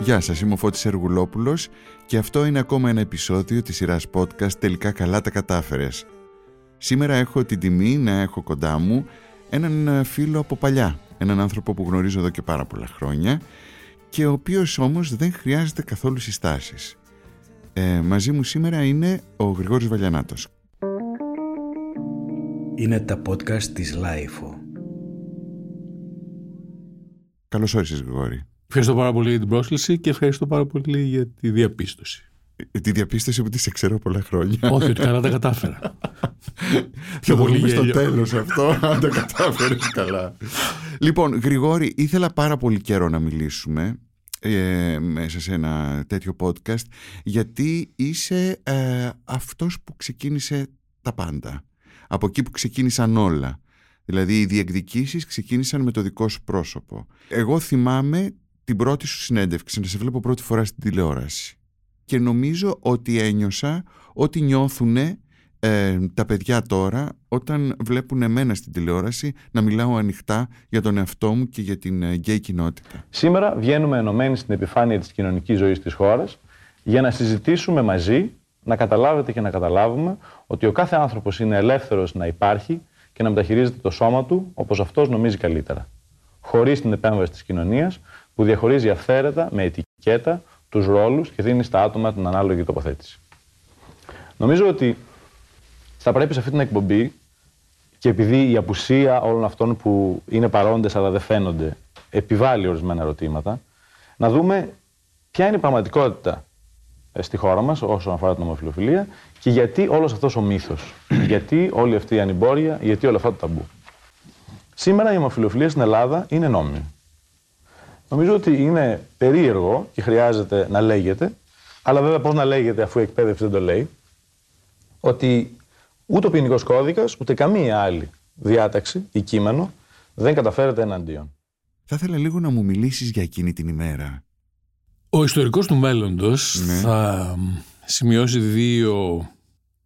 Γεια σας, είμαι ο Φώτης Γεργουλόπουλος και αυτό είναι ακόμα ένα επεισόδιο της σειράς podcast «Τελικά καλά τα κατάφερες». Σήμερα έχω την τιμή να έχω κοντά μου έναν φίλο από παλιά, έναν άνθρωπο που γνωρίζω εδώ και πάρα πολλά χρόνια και ο οποίος όμως δεν χρειάζεται καθόλου συστάσεις. Ε, μαζί μου σήμερα είναι ο Γρηγόρης Βαλλιανάτος. Είναι τα podcast της LiFO. Καλώς όρισες Γρηγόρη. Ευχαριστώ πάρα πολύ για την πρόσκληση και ευχαριστώ πάρα πολύ για τη διαπίστωση. Ε, τη διαπίστωση ότι σε ξέρω πολλά χρόνια. Όχι, ότι καλά τα κατάφερα. Θα το δούμε στο τέλος αυτό, αν τα κατάφερες καλά. Λοιπόν, Γρηγόρη, ήθελα πάρα πολύ καιρό να μιλήσουμε ε, μέσα σε ένα τέτοιο podcast γιατί είσαι ε, αυτός που ξεκίνησε τα πάντα. Από εκεί που ξεκίνησαν όλα. Δηλαδή οι διεκδικήσεις ξεκίνησαν με το δικό σου πρόσωπο. Εγώ θυμάμαι την πρώτη σου συνέντευξη, να σε βλέπω πρώτη φορά στην τηλεόραση. Και νομίζω ότι ένιωσα ότι νιώθουν ε, τα παιδιά τώρα όταν βλέπουν εμένα στην τηλεόραση να μιλάω ανοιχτά για τον εαυτό μου και για την γκέι ε, κοινότητα. Σήμερα βγαίνουμε ενωμένοι στην επιφάνεια της κοινωνικής ζωής της χώρας για να συζητήσουμε μαζί, να καταλάβετε και να καταλάβουμε ότι ο κάθε άνθρωπος είναι ελεύθερος να υπάρχει και να μεταχειρίζεται το σώμα του όπως αυτός νομίζει καλύτερα. Χωρίς την επέμβαση της κοινωνίας που διαχωρίζει αυθαίρετα με ετικέτα τους ρόλους και δίνει στα άτομα την ανάλογη τοποθέτηση. Νομίζω ότι θα πρέπει σε αυτή την εκπομπή και επειδή η απουσία όλων αυτών που είναι παρόντες αλλά δεν φαίνονται επιβάλλει ορισμένα ερωτήματα, να δούμε ποια είναι η πραγματικότητα ε, στη χώρα μας όσον αφορά την ομοφιλοφιλία και γιατί όλος αυτός ο μύθος, γιατί όλη αυτή η ανυμπόρια, γιατί όλα αυτά το ταμπού. Σήμερα η ομοφιλοφιλία στην Ελλάδα είναι νόμιμη. Νομίζω ότι είναι περίεργο και χρειάζεται να λέγεται, αλλά βέβαια πώς να λέγεται αφού η εκπαίδευση δεν το λέει, ότι Ούτε ο ποινικός κώδικας, ούτε καμία άλλη διάταξη ή κείμενο δεν καταφέρεται εναντίον. Θα ήθελα λίγο να μου μιλήσεις για εκείνη την ημέρα. Ο ιστορικός του μέλλοντος ναι. θα σημειώσει δύο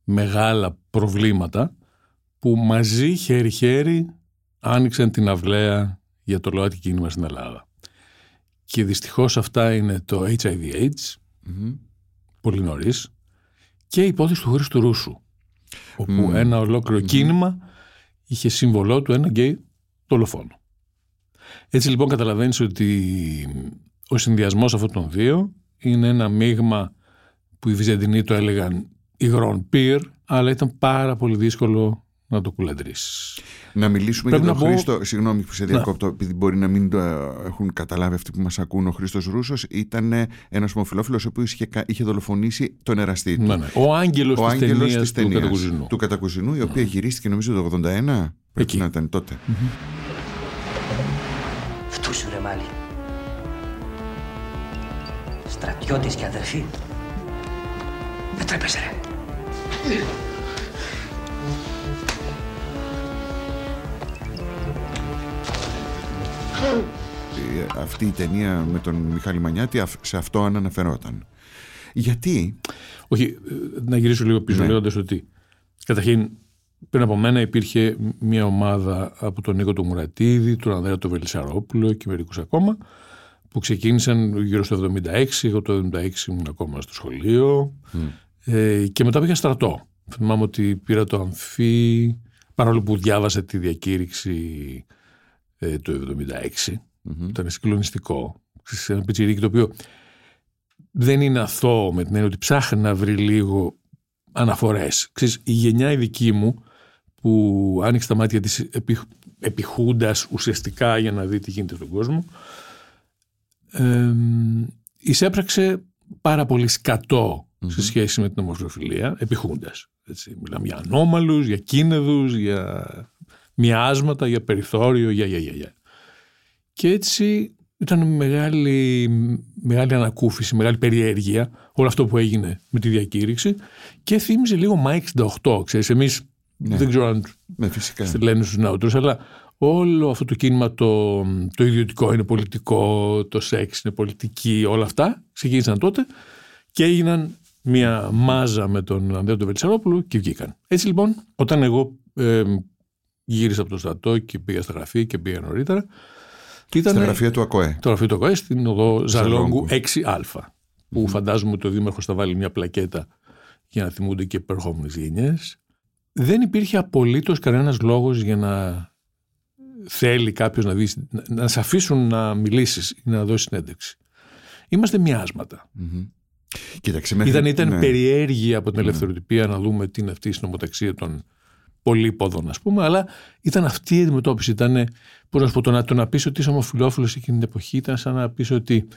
μεγάλα προβλήματα που μαζί χέρι-χέρι άνοιξαν την αυλαία για το ΛΟΑΤΚΙ κίνημα στην Ελλάδα. Και δυστυχώς αυτά είναι το HIV-AIDS, πολύ νωρίς, και η υπόθεση του Χρήστου Ρούσου όπου ένα ολόκληρο κίνημα είχε σύμβολό του ένα γκέι δολοφόνο. Έτσι λοιπόν καταλαβαίνεις ότι ο συνδυασμός αυτών των δύο είναι ένα μείγμα που οι Βυζαντινοί το έλεγαν υγρών πυρ, αλλά ήταν πάρα πολύ δύσκολο να το κουλαντρήσεις. Να μιλήσουμε για τον πω... Χρήστο. Συγγνώμη που σε διακόπτω, ναι. επειδή μπορεί να μην το έχουν καταλάβει αυτοί που μας ακούν. Ο Χρήστος Ρούσος ήταν ένας ομοφυλόφιλος ο οποίος είχε, είχε δολοφονήσει τον εραστή του. Ναι, ναι. Ο άγγελος της ταινίας του Κατακουζινού. Του Κατακουζινού, η οποία γυρίστηκε νομίζω το 81. Πρέπει να ήταν τότε. Φτού σου ρε μάλι. Στρατιώτης και αδερφή. Δεν τρέπεσαι ρε. αυτή η ταινία με τον Μιχάλη Μανιάτη σε αυτό αν αναφερόταν. Γιατί... Όχι, να γυρίσω λίγο πίσω ναι. λέγοντας ότι καταρχήν πριν από μένα υπήρχε μια ομάδα από τον Νίκο του Μουρατίδη, τον Ανδρέα του Βελισσαρόπουλο και μερικούς ακόμα που ξεκίνησαν γύρω στο 76, εγώ το 76 ήμουν ακόμα στο σχολείο ε, και μετά πήγα στρατό. Θυμάμαι ότι πήρα το αμφί, παρόλο που διάβασα τη διακήρυξη ε, το 1976. Mm-hmm. Ήταν συγκλονιστικό. Σε ένα πιτσιρίκι το οποίο δεν είναι αθώο με την έννοια ότι ψάχνει να βρει λίγο αναφορές. Ξέρεις, η γενιά η δική μου που άνοιξε τα μάτια της επι, επιχούντας ουσιαστικά για να δει τι γίνεται στον κόσμο ε, εισέπραξε πάρα πολύ σκατό σε σχέση με την ομοφιλοφιλία επιχούντας. Έτσι, μιλάμε για ανώμαλους, για κίνεδους, για μοιάσματα, για περιθώριο, για, για, για, για. Και έτσι ήταν μεγάλη, μεγάλη ανακούφιση, μεγάλη περιέργεια όλο αυτό που έγινε με τη διακήρυξη και θύμιζε λίγο Mike 68, ξέρεις, εμείς ναι. δεν ξέρω αν ναι, φυσικά. λένε στους νεότερους, αλλά όλο αυτό το κίνημα το, το ιδιωτικό είναι πολιτικό, το σεξ είναι πολιτική, όλα αυτά ξεκίνησαν τότε και έγιναν μια μάζα με τον Ανδρέα του Βελισσαρόπουλο και βγήκαν. Έτσι λοιπόν, όταν εγώ ε, γύρισα από το στρατό και πήγα στα γραφή και πήγα νωρίτερα, Ήταν Στα γραφεία του ΑΚΟΕ. το γραφείο του ΑΚΟΕ στην οδό Ζαλόγκου Ζαλόγκου. 6α. Που φαντάζομαι ότι ο Δήμαρχος θα βάλει μια πλακέτα για να θυμούνται και οι επερχόμενες γενιές. Δεν υπήρχε απολύτως κανένας λόγος για να θέλει κάποιος να, δεις, να, να σε αφήσουν να μιλήσεις ή να δώσεις συνέντευξη. Είμαστε μοιάσματα. Κοίταξε, μέχρι- Ήταν, ήταν ναι. περιέργεια από την ελευθεροτυπία να δούμε τι είναι αυτή η συνομοταξία των πολύποδων, ας πούμε, αλλά ήταν αυτή η αντιμετώπιση. Ήταν, πώς να σου πω, το να, το να πεις ότι είσαι ομοφυλόφιλος εκείνη την εποχή ήταν σαν να πεις ότι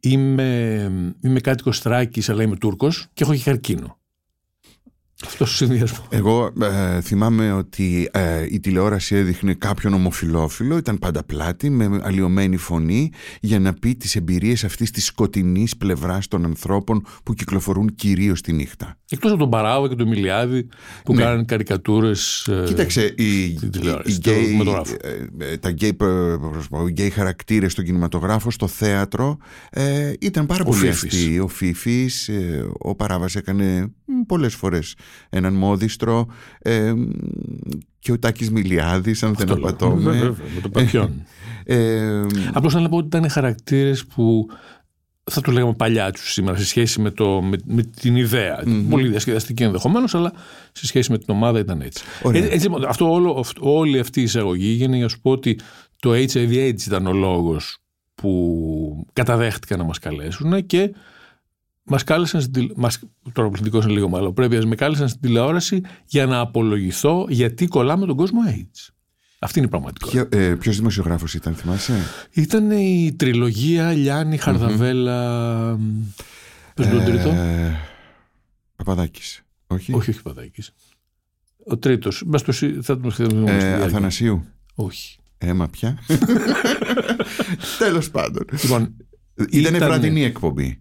είμαι, είμαι κάτοικος Θράκης, αλλά είμαι Τούρκος και έχω και καρκίνο. Αυτός ο συνδυασμός. Εγώ ε, θυμάμαι ότι ε, η τηλεόραση έδειχνε κάποιον ομοφιλόφιλο, ήταν πάντα πλάτη, με αλλοιωμένη φωνή, για να πει τις εμπειρίες αυτής της σκοτεινής πλευράς των ανθρώπων που κυκλοφορούν κυρίως τη νύχτα. Εκτός από τον Παράβα και τον Μιλιάδη που Ναι. κάνανε καρικατούρες. Κοίταξε, οι, στην τηλεόραση, οι στο γκέι, κινηματογράφο. ε, ε, τα γκέι, προ- πώς πω, οι γκέι χαρακτήρες στον κινηματογράφο, στο θέατρο, ε, ήταν πάρα Ο πολύ Φίφης. αστείοι. Ο Φίφης, ε, ο Παράβας έκανε μ, πολλές φορές έναν μόδιστρο ε, μ, και ο Τάκης Μιλιάδης, αν δεν απατώμαι. Βέβαια, με το παπιόν. Ε, Απλώς να πω ότι ήταν χαρακτήρες που θα το λέγαμε παλιά τους σήμερα σε σχέση με, το, με, με την ιδεα Πολύ διασκεδαστική ενδεχομένως, αλλά σε σχέση με την ομάδα ήταν έτσι. Ωραία. Ε, έτσι αυτό, όλο, αυτό- όλη αυτή η εισαγωγή έγινε για να σου πω ότι το HIV AIDS ήταν ο λόγος που καταδέχτηκαν να μας καλέσουν και μας κάλεσαν στην τηλε... μας... τώρα ο πληθυντικός είναι λίγο μάλλον πρέπει με κάλεσαν στην τηλεόραση για να απολογηθώ γιατί κολλάμε τον κόσμο AIDS. Αυτή είναι η πραγματικότητα. ποιο, ε, ποιος δημοσιογράφος ήταν, θυμάσαι; Ήταν η τριλογία Λιάννη Χαρδαβέλα. Πες τον τρίτο. Ε, Παπαδάκης. Όχι; Όχι, όχι Παδάκης. Ο τρίτος. Μα το συ- θα τον θυμόμαστε. στη Ε, διάρκεια. Αθανασίου. Όχι. Έμα πια. Τέλος πάντων. Λοιπόν, Ήτανε Ήτανε- βραδινή εκπομπή.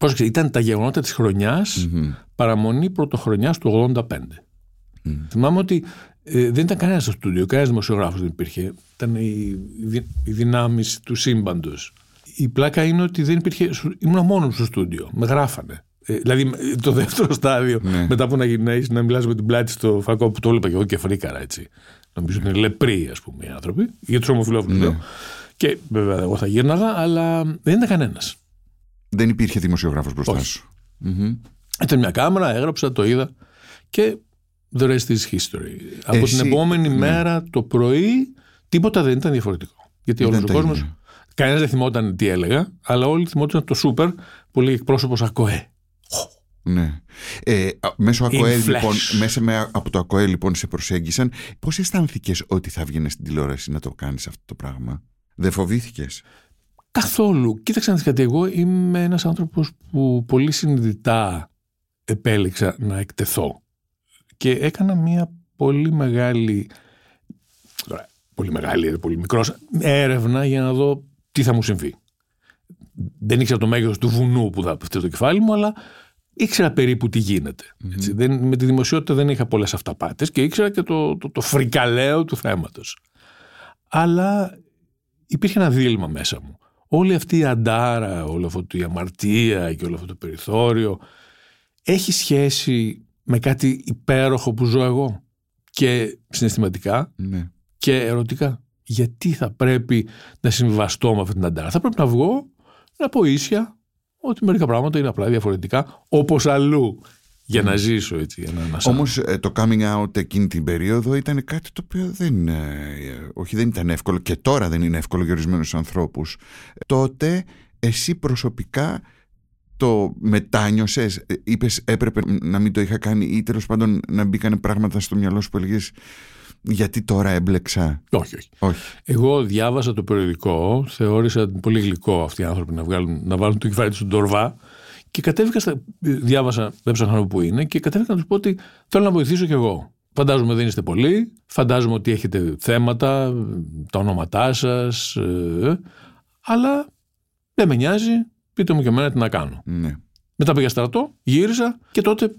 Πρόσεξε, ήταν τα γεγονότα της χρονιάς, παραμονή πρωτοχρονιάς του 85. Θυμάμαι ότι ε, δεν ήταν κανένας στο στούντιο, κανένας δημοσιογράφος δεν υπήρχε. Ήταν οι, δυ- οι δυνάμει του σύμπαντος. Η πλάκα είναι ότι δεν υπήρχε. ήμουν μόνος στο στούντιο. Με γράφανε. Ε, δηλαδή ε, το δεύτερο στάδιο, Ναι. μετά που να γυρνάει να μιλάς με την πλάτη στο φακό που το έβλεπα και εγώ και φρίκαρα έτσι. Νομίζω ότι είναι λεπροί, ας πούμε, οι άνθρωποι. Για τους ομοφυλόφιλους Ναι. λέω. Και βέβαια εγώ θα γύρναγα, αλλά δεν ήταν κανένας. Δεν υπήρχε δημοσιογράφος μπροστά Όχι. σου. Μμμ. Ήταν μια κάμερα, έγραψα, το είδα και the rest is history. Από Εσύ- την επόμενη ναι. μέρα το πρωί τίποτα δεν ήταν διαφορετικό. Γιατί όλος Δεν ο τα κόσμο. ίδια. Κανένας δεν θυμόταν τι έλεγα, αλλά όλοι θυμόταν το σούπερ που λέει εκπρόσωπος ΑΚΟΕ. Ναι. Ε, α, μέσω ΑΚΟΕ, flesh. λοιπόν, μέσα με, από το ΑΚΟΕ λοιπόν σε προσέγγισαν. Πώς αισθάνθηκες ότι θα βγαίνεις στην τηλεόραση να το κάνεις αυτό το πράγμα; Δεν φοβήθηκες; Καθόλου. Κοίταξε να δεις κάτι. Εγώ είμαι ένας άνθρωπος που πολύ συνειδητά επέλεξα να εκτεθώ. Και έκανα μια πολύ μεγάλη, τώρα, πολύ μεγάλη, πολύ μικρός, έρευνα για να δω τι θα μου συμβεί. Δεν ήξερα το μέγεθος του βουνού που θα πέφτει το κεφάλι μου, αλλά ήξερα περίπου τι γίνεται. Έτσι. Δεν, με τη δημοσιότητα δεν είχα πολλές αυταπάτες και ήξερα και το, το, το φρικαλαίο του θέματος. Αλλά υπήρχε ένα δίλημα μέσα μου. Όλη αυτή η αντάρα, όλη αυτή η αμαρτία και όλο αυτό το περιθώριο έχει σχέση με κάτι υπέροχο που ζω εγώ και συναισθηματικά Ναι. και ερωτικά. Γιατί θα πρέπει να συμβαστώ με αυτή την αντάρα; Θα πρέπει να βγω να πω ίσια ότι μερικά πράγματα είναι απλά διαφορετικά όπως αλλού για να ζήσω έτσι. Για να ανασάνω. Όμως ε, το coming out εκείνη την περίοδο ήταν κάτι το οποίο δεν, ε, όχι δεν ήταν εύκολο και τώρα δεν είναι εύκολο για ορισμένους ανθρώπους. Τότε εσύ προσωπικά το μετάνιωσες, ε, είπες έπρεπε να μην το είχα κάνει ή τέλος πάντων να μπήκανε πράγματα στο μυαλό σου που έλεγες γιατί τώρα έμπλεξα. όχι, όχι. Όχι. Εγώ διάβασα το περιοδικό, θεώρησα πολύ γλυκό αυτοί οι άνθρωποι να, βγάλουν, να βάλουν το κεφάλι τους στον τορβά και κατέβηκα, στα, διάβασα, δεν ψάχνα να δω που είναι και κατέβηκα να τους πω ότι θέλω να βοηθήσω κι εγώ. Φαντάζομαι δεν είστε πολλοί, φαντάζομαι ότι έχετε θέματα, τα ονόματά σας, ε, αλλά δεν με νοιάζει, πείτε μου και εμένα τι να κάνω. Ναι. Μετά πήγα στρατό, γύρισα και τότε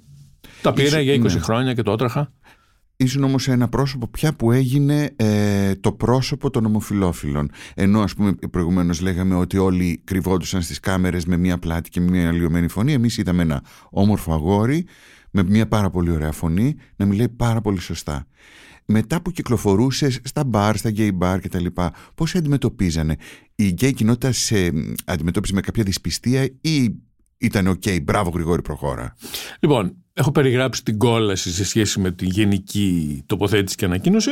τα πήρα Ήσου- για 20 ναι. χρόνια και το έτρεχα. Ήσουν όμως ένα πρόσωπο πια που έγινε ε, το πρόσωπο των ομοφιλόφιλων. Ενώ ας πούμε προηγουμένως λέγαμε ότι όλοι κρυβόντουσαν στις κάμερες με μία πλάτη και με μία αλλοιωμένη φωνή. Εμείς είδαμε ένα όμορφο αγόρι με μία πάρα πολύ ωραία φωνή να μιλάει πάρα πολύ σωστά. μετά που κυκλοφορούσε στα μπαρ, στα γκέι μπαρ κτλ., πώς σε αντιμετωπίζανε; Η γκέι κοινότητα σε αντιμετώπιζε με κάποια δυσπιστία ή ήταν OK, okay, μπράβο Γρηγόρη προχώρα. Λοιπόν, έχω περιγράψει την κόλαση σε σχέση με τη γενική τοποθέτηση και ανακοίνωση.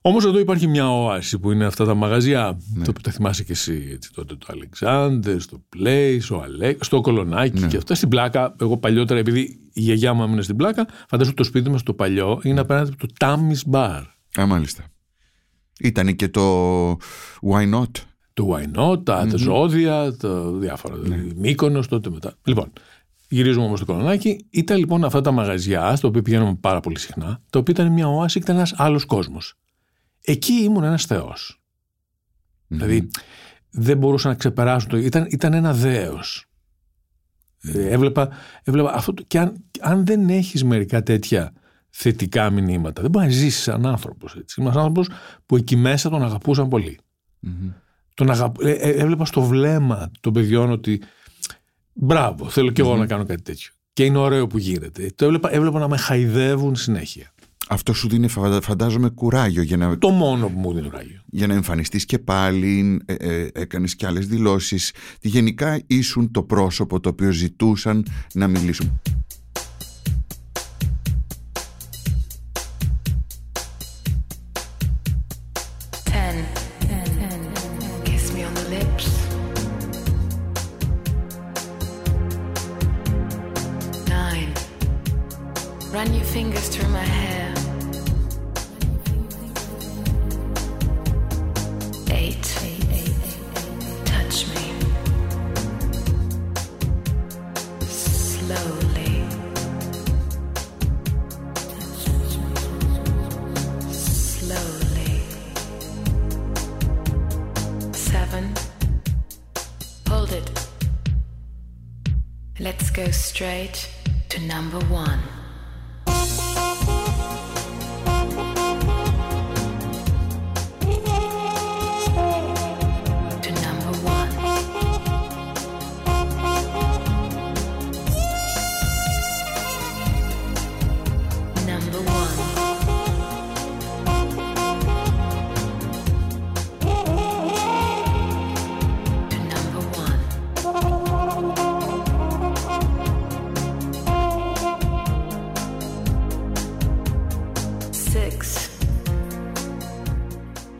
Όμως εδώ υπάρχει μια όαση που είναι αυτά τα μαγαζιά. Ναι. Το που τα θυμάσαι και εσύ έτσι, τότε το Αλεξάνδρ, στο Place, ο Αλέξ, στο Κολονάκι ναι. και αυτά. Στην Πλάκα, εγώ παλιότερα, επειδή η γιαγιά μου έμεινε στην πλάκα, φαντάζομαι το σπίτι μας το παλιό είναι απέναντι από το Tammy's Bar. Α, μάλιστα. Ήταν και το Why Not; Το Why Not, τα, mm-hmm. τα ζώδια, τα διάφορα. Ναι. Μύκονος, τότε μετά. Λοιπόν, Γυρίζουμε όμως στο κολονάκι. Ήταν λοιπόν αυτά τα μαγαζιά, στο οποίο πηγαίνουμε πάρα πολύ συχνά, το οποίο ήταν μια όαση, ήταν ένας άλλος κόσμος. Εκεί ήμουν ένας θεός. Δηλαδή δεν μπορούσα να ξεπεράσω το. Ήταν, ήταν ένα δέος. Ε, έβλεπα, έβλεπα αυτό. Και αν, αν δεν έχεις μερικά τέτοια θετικά μηνύματα, δεν μπορείς να ζήσεις σαν άνθρωπος. Είμαι ένα άνθρωπος που εκεί μέσα τον αγαπούσαν πολύ. Mm-hmm. Τον αγαπ... Ε, ε, έβλεπα στο βλέμμα των παιδιών ότι μπράβο, θέλω κι εγώ να κάνω κάτι τέτοιο. Και είναι ωραίο που γίνεται. Το έβλεπα, έβλεπα να με χαϊδεύουν συνέχεια. Αυτό σου δίνει φαντάζομαι κουράγιο για να... Το μόνο που μου δίνει κουράγιο. Για να εμφανιστείς και πάλι, ε, ε, έκανες και άλλες δηλώσεις. Γενικά ήσουν το πρόσωπο το οποίο ζητούσαν να μιλήσουν.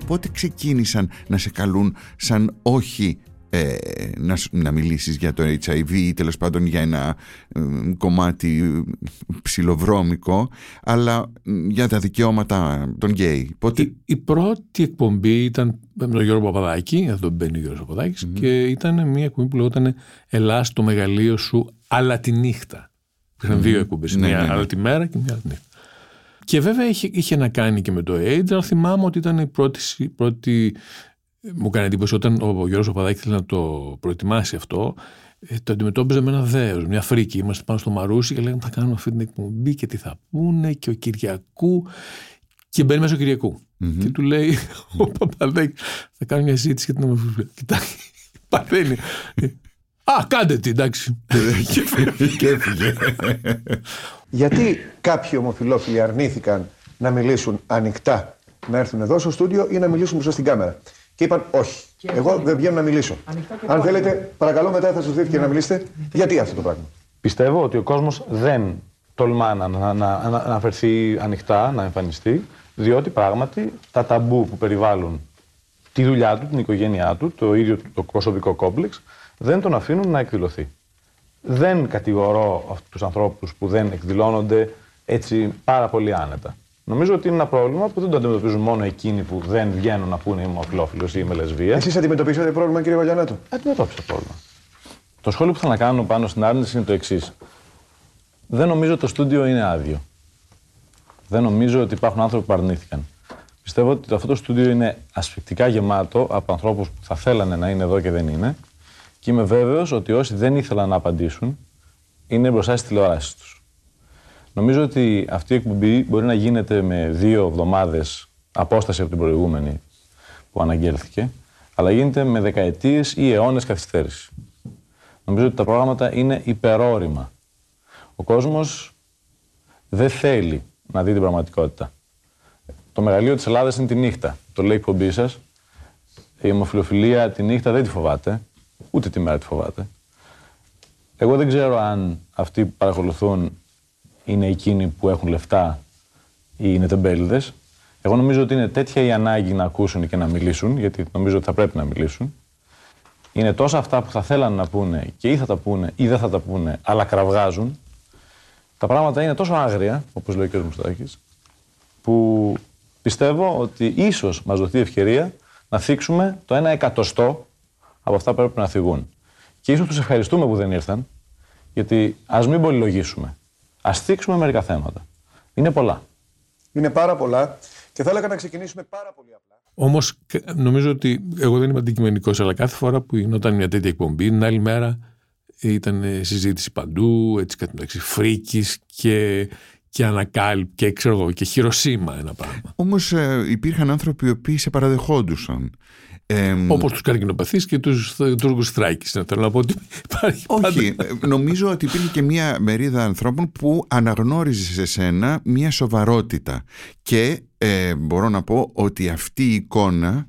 Πότε ξεκίνησαν να σε καλούν σαν όχι ε, να, να μιλήσεις για το HIV ή τέλος πάντων για ένα ε, κομμάτι ψιλοβρώμικο αλλά για τα δικαιώματα των γκέι. Πότε... Η, η, πρώτη εκπομπή ήταν με τον Γιώργο Παπαδάκη, εδώ μπαίνει ο Γιώργος Παπαδάκης mm-hmm. και ήταν μια εκπομπή που λεγόταν «Ελλάς το μεγαλείο σου αλλά τη νύχτα». Είχαν mm-hmm. δύο εκπομπές, ναι, μια ναι, ναι. άλλη τη μέρα και μια άλλη τη νύχτα. Και βέβαια είχε, είχε να κάνει και με το AIDS, αλλά θυμάμαι ότι ήταν η πρώτη, πρώτη μου κάνει εντύπωση όταν ο Γιώργος Παπαδάκης ήθελε να το προετοιμάσει αυτό, ε, το αντιμετώπιζε με ένα δέος, μια φρίκη. Είμαστε πάνω στο Μαρούσι και λέγαμε θα κάνουμε αυτή την εκπομπή και τι θα πούνε και ο Κυριακού. Και μπαίνει μέσα ο Κυριακού. Mm-hmm. Και του λέει ο Παπαδάκης θα κάνω μια συζήτηση για την ομοφιλοφιλία. Κοιτάει, παθαίνει. Α, κάντε τι, εντάξει. και έφυγε. Γιατί κάποιοι ομοφυλόφιλοι αρνήθηκαν να μιλήσουν ανοιχτά, να έρθουν εδώ στο στούντιο ή να μιλήσουν μπροστά στην κάμερα. Και είπαν όχι. Εγώ δεν βγαίνω να μιλήσω. Αν θέλετε, παρακαλώ μετά θα σας δείτε και να μιλήσετε. Γιατί αυτό το πράγμα; Πιστεύω ότι ο κόσμος δεν τολμά να, να, να, να αναφερθεί ανοιχτά, να εμφανιστεί, διότι πράγματι τα ταμπού που περιβάλλουν τη δουλειά του, την οικογένειά του, το ίδιο το προσωπικό κόμπλεξ, δεν τον αφήνουν να εκδηλωθεί. Δεν κατηγορώ τους ανθρώπους που δεν εκδηλώνονται έτσι πάρα πολύ άνετα. Νομίζω ότι είναι ένα πρόβλημα που δεν το αντιμετωπίζουν μόνο εκείνοι που δεν βγαίνουν να πούνε είμαι αφιλόφιλο ή είμαι λεσβίας. Εσείς αντιμετωπίσατε πρόβλημα, κύριε Βαλιανάτο. Αντιμετώπισα πρόβλημα. Το σχόλιο που θα να κάνω πάνω στην άρνηση είναι το εξής. Δεν νομίζω ότι το στούντιο είναι άδειο. Δεν νομίζω ότι υπάρχουν άνθρωποι που αρνήθηκαν. Πιστεύω ότι αυτό το στούντιο είναι ασφικτικά γεμάτο από ανθρώπους που θα θέλανε να είναι εδώ και δεν είναι. Και είμαι βέβαιος ότι όσοι δεν ήθελαν να απαντήσουν είναι μπροστά στις τηλεοράσεις τους. Νομίζω ότι αυτή η εκπομπή μπορεί να γίνεται με δύο εβδομάδες απόσταση από την προηγούμενη που αναγγέλθηκε, αλλά γίνεται με δεκαετίες ή αιώνες καθυστέρηση. Νομίζω ότι τα προγράμματα είναι υπερόρημα. Ο κόσμος δεν θέλει να δει την πραγματικότητα. το μεγαλείο της Ελλάδας είναι τη νύχτα. Το λέει η εκπομπή σας. Η ομοφιλοφιλία τη νύχτα δεν τη φοβάται. Ούτε τη μέρα τη φοβάται. Εγώ δεν ξέρω αν αυτοί που παρακολουθούν είναι εκείνοι που έχουν λεφτά ή είναι τεμπέληδες. Εγώ νομίζω ότι είναι τέτοια η ανάγκη να ακούσουν και να μιλήσουν, γιατί νομίζω ότι θα πρέπει να μιλήσουν. Είναι τόσα αυτά που θα θέλαν να πούνε και ή θα τα πούνε ή δεν θα τα πούνε, αλλά κραυγάζουν. Τα πράγματα είναι τόσο άγρια, όπως λέει ο κ. Μουστάκης, που πιστεύω ότι ίσως μας δοθεί ευκαιρία να θίξουμε το ένα εκατοστό από αυτά που πρέπει να θυγούν. Και ίσως τους ευχαριστούμε που δεν ήρθαν, γιατί ας μην πολυλογήσουμε. Α θίξουμε μερικά θέματα. Είναι πολλά. Είναι πάρα πολλά και θα έλεγα να ξεκινήσουμε πάρα πολύ απλά. Όμως νομίζω ότι εγώ δεν είμαι αντικειμενικός, αλλά κάθε φορά που γινόταν μια τέτοια εκπομπή, την άλλη μέρα ήταν συζήτηση παντού, έτσι κάτι μεταξύ φρίκης και, και ανακάλυπ και ξέρω εγώ, και χειροσύμα ένα πράγμα. Όμως ε, υπήρχαν άνθρωποι οι οποίοι σε παραδεχόντουσαν. Ε, Όπως τους καρκινοπαθείς και τους Τούρκου Θράκη. Να θέλω να πω ότι υπάρχει. Όχι. Πάντα. Νομίζω ότι υπήρχε και μία μερίδα ανθρώπων που αναγνώριζε σε σένα μία σοβαρότητα. Και ε, μπορώ να πω ότι αυτή η εικόνα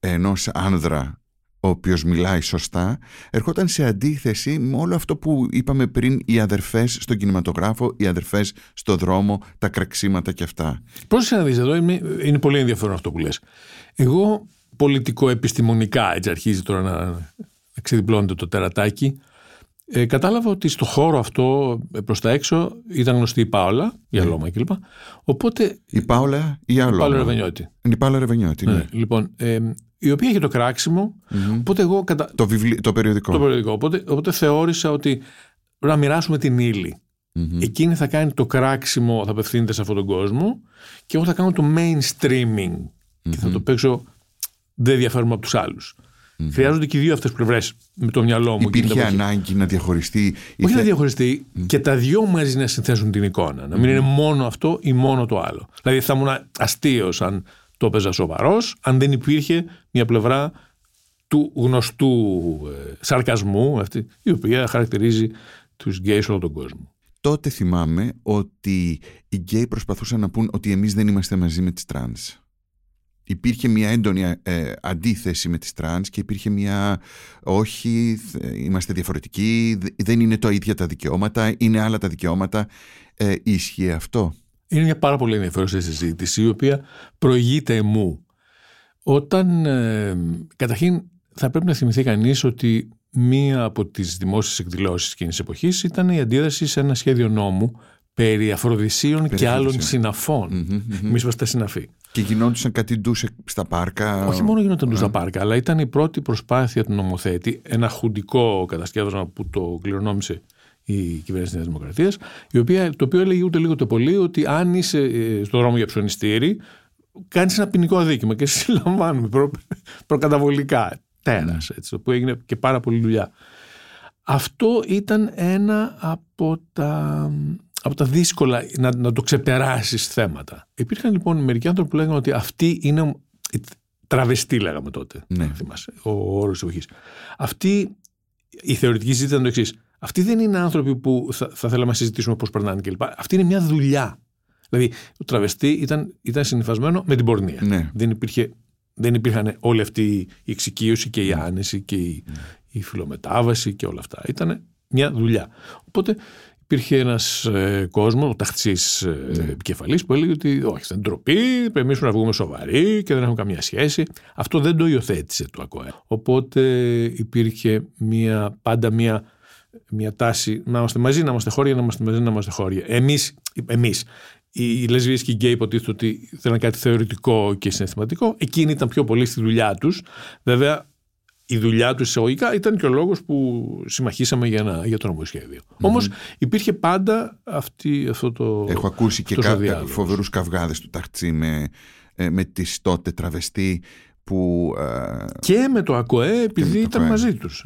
ενός άνδρα ο οποίος μιλάει σωστά, ερχόταν σε αντίθεση με όλο αυτό που είπαμε πριν οι αδερφές στον κινηματογράφο, οι αδερφές στο δρόμο, τα κραξίματα και αυτά. Πρόσεχε να δεις εδώ, είναι, είναι πολύ ενδιαφέρον αυτό που λες. Εγώ πολιτικο-επιστημονικά, έτσι αρχίζει τώρα να, να ξεδιπλώνεται το τερατάκι, ε, κατάλαβα ότι στο χώρο αυτό ε, προς τα έξω ήταν γνωστή η Πάολα, η ναι. Αλώμα κλπ. Οπότε, η Πάολα ή η Αλώμα; Η Πάολα Ρεβενιώτη. Η Πάολα Ρεβενιώτη, ναι. ναι. Λοιπόν, ε, η οποία έχει το κράξιμο, mm-hmm. οπότε εγώ... Κατα... Το, βιβλί... το περιοδικό. Το περιοδικό. Οπότε, οπότε θεώρησα ότι πρέπει να μοιράσουμε την ύλη. Mm-hmm. Εκείνη θα κάνει το κράξιμο, θα απευθύνεται σε αυτόν τον κόσμο και εγώ θα κάνω το mainstreaming mm-hmm. και θα το παίξω δεν διαφέρουμε από τους άλλους. Mm-hmm. Χρειάζονται και οι δύο αυτές πλευρές με το μυαλό μου. Υπήρχε ανάγκη να διαχωριστεί. Όχι να διαχωριστεί mm. και τα δυο μαζί να συνθέσουν την εικόνα. Να μην είναι μόνο αυτό ή μόνο το άλλο. Δηλαδή θα ήμουν αστείος αν το έπαιζα σοβαρός, αν δεν υπήρχε μια πλευρά του γνωστού ε, σαρκασμού, αυτή, η οποία χαρακτηρίζει τους γκέι σε όλο τον κόσμο. Τότε θυμάμαι ότι οι γκέι προσπαθούσαν να πουν ότι εμείς δεν είμαστε μαζί με τις τρανς υπήρχε μια έντονη ε, αντίθεση με τις τρανς και υπήρχε μια όχι, είμαστε διαφορετικοί, δεν είναι το ίδια τα δικαιώματα, είναι άλλα τα δικαιώματα. Ε, ίσχυε αυτό; Είναι μια πάρα πολύ ενδιαφέρουσα συζήτηση η οποία προηγείται μου. Όταν ε, καταρχήν θα πρέπει να θυμηθεί κανείς ότι μία από τις δημόσιες εκδηλώσεις εκείνης της εποχής ήταν η αντίδραση σε ένα σχέδιο νόμου περί αφροδισίων και άλλων συναφών. Mm-hmm, mm-hmm. Εμεί είμαστε συναφοί. Και γινόντουσαν κάτι ντους στα πάρκα. Όχι μόνο γινόταν ντους στα πάρκα, αλλά ήταν η πρώτη προσπάθεια του νομοθέτη, ένα χουντικό κατασκεύασμα που το κληρονόμησε η κυβέρνηση της Δημοκρατίας, η οποία, το οποίο έλεγε ούτε λίγο το πολύ ότι αν είσαι ε, στο δρόμο για ψωνιστήρι, κάνεις ένα ποινικό αδίκημα και συλλαμβάνουμε προ, προκαταβολικά. Τέρας, έτσι, το που έγινε και πάρα πολύ δουλειά. Αυτό ήταν ένα από τα από τα δύσκολα να, να το ξεπεράσεις θέματα. Υπήρχαν λοιπόν μερικοί άνθρωποι που λέγανε ότι αυτή είναι. Τραβεστή, λέγαμε τότε. Ναι. Θυμάσαι, ο όρος της εποχής. Αυτή η θεωρητική συζήτηση ήταν το εξής. Αυτοί δεν είναι άνθρωποι που θα, θα θέλαμε να συζητήσουμε πώς περνάνε κλπ. Αυτή είναι μια δουλειά. Δηλαδή, το τραβεστή ήταν, ήταν συνυφασμένο με την πορνεία. Ναι. Δεν, υπήρχε, δεν υπήρχαν όλη αυτή η εξοικείωση και η άνεση και η, ναι. η φιλομετάβαση και όλα αυτά. Ήταν μια δουλειά. Οπότε υπήρχε ένας ε, κόσμος, ο ταχτή ε, ναι. επικεφαλής, που έλεγε ότι όχι, δεν ντροπή, εμείς να βγούμε σοβαροί και δεν έχουμε καμία σχέση. Αυτό δεν το υιοθέτησε το ΑΚΟΕ. Οπότε υπήρχε μια, πάντα μια, μια τάση να είμαστε μαζί, να είμαστε χώρια, να είμαστε μαζί, να είμαστε χώρια. Εμείς, εμείς, οι λεσβείες και οι γκέι υποτίθεται ότι θέλαν κάτι θεωρητικό και συναισθηματικό. Εκείνοι ήταν πιο πολύ στη δουλειά τους. Βέβαια, η δουλειά του εισαγωγικά ήταν και ο λόγος που συμμαχίσαμε για, ένα, για το νομοσχέδιο. Mm-hmm. Όμως υπήρχε πάντα αυτή, αυτό το Έχω ακούσει και κα, φοβερούς καυγάδες του Ταχτσί με, ε, με τις τότε τραβεστή που... Ε, και με το ΑΚΟΕ επειδή ήταν, μαζί τους,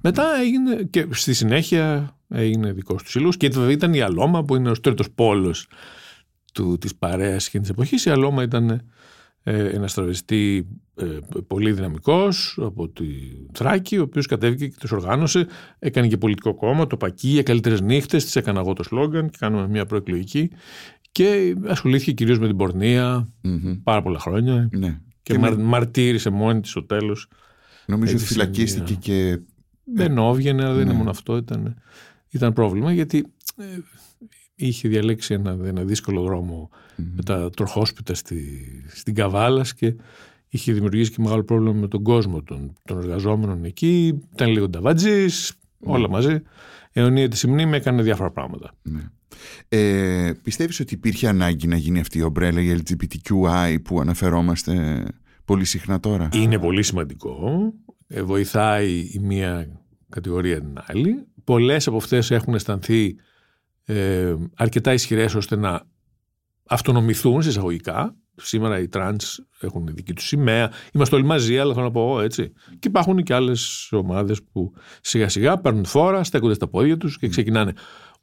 Μετά έγινε και στη συνέχεια έγινε δικός τους σύλλογος και βέβαια ήταν η Αλόμα που είναι ο τρίτος πόλος του, της παρέας και της εποχής. Η Αλόμα ήταν ε, ένα τραβεστή ε, πολύ δυναμικός από τη Θράκη, ο οποίος κατέβηκε και τους οργάνωσε, έκανε και πολιτικό κόμμα, το Πακί, για καλύτερες νύχτες, τις έκανα εγώ το σλόγκαν και κάνουμε μια προεκλογική Και ασχολήθηκε κυρίως με την πορνεία πάρα πολλά χρόνια. Ναι. Και, Και μαρ- με- μαρτύρησε μόνη της στο τέλος. Νομίζω Έτσι, φυλακίστηκε μια- και. Δεν όβγαινε, αλλά δεν ναι. είναι μόνο αυτό. Ήταν, ήταν πρόβλημα γιατί ε, είχε διαλέξει ένα, ένα δύσκολο δρόμο με τα τροχόσπιτα στη, στην Καβάλας και είχε δημιουργήσει και μεγάλο πρόβλημα με τον κόσμο των, των εργαζόμενων εκεί. Ήταν λίγο νταβατζής, όλα μαζί. Αιωνία της μνήμη έκανε διάφορα πράγματα. Ναι. Ε, πιστεύεις ότι υπήρχε ανάγκη να γίνει αυτή η ομπρέλα η LGBTQI που αναφερόμαστε πολύ συχνά τώρα; Είναι πολύ σημαντικό. Ε, βοηθάει η μία κατηγορία την άλλη. Πολλές από αυτές έχουν αισθανθεί ε, αρκετά ισχυρές ώστε να αυτονομηθούν εισαγωγικά. Σήμερα οι τρανς έχουν δική τους σημαία. Είμαστε όλοι μαζί, αλλά θέλω να πω έτσι. Και υπάρχουν και άλλες ομάδες που σιγά σιγά παίρνουν φόρα, στέκονται στα πόδια τους και ξεκινάνε.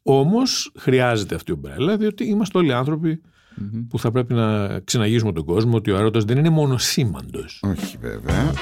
Όμως χρειάζεται αυτή η ομπρέλα, διότι είμαστε όλοι άνθρωποι που θα πρέπει να ξεναγήσουμε τον κόσμο ότι ο έρωτας δεν είναι μόνο σήμαντος. Όχι βέβαια.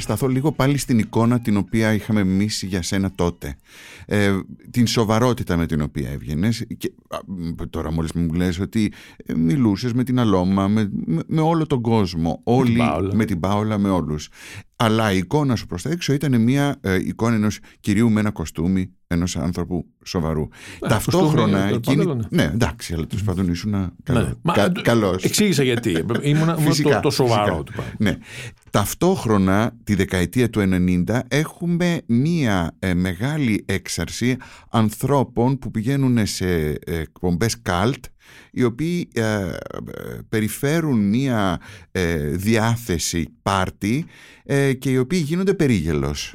Σταθώ λίγο πάλι στην εικόνα την οποία είχαμε εμείς για σένα τότε. Ε, την σοβαρότητα με την οποία έβγαινες και α, μ, τώρα μόλις μου λες ότι ε, μιλούσες με την Αλώμα, με, με, με όλο τον κόσμο, όλοι Πάολα. με την Πάολα, με όλους. Αλλά η εικόνα σου προς τα έξω ήταν μια ε, εικόνα ενός κυρίου με ένα κοστούμι, ενός άνθρωπου σοβαρού. Ταυτόχρονα κοστούμι, το εκείνη... παντέλο, ναι. Ναι, εντάξει, αλλά τέλος πάντων ήσουν καλό, Ναι. Μα, κα- το- καλός. Εξήγησα γιατί. Ήμουνα ήμουνα Φυσικά, το, το σοβαρό φυσικά. του πράγμα. Ναι. Ταυτόχρονα τη δεκαετία του 90 έχουμε μία ε, μεγάλη έξαρση ανθρώπων που πηγαίνουν σε ε, εκπομπές καλτ οι οποίοι ε, ε, περιφέρουν μία ε, διάθεση πάρτι ε, και οι οποίοι γίνονται περίγελος.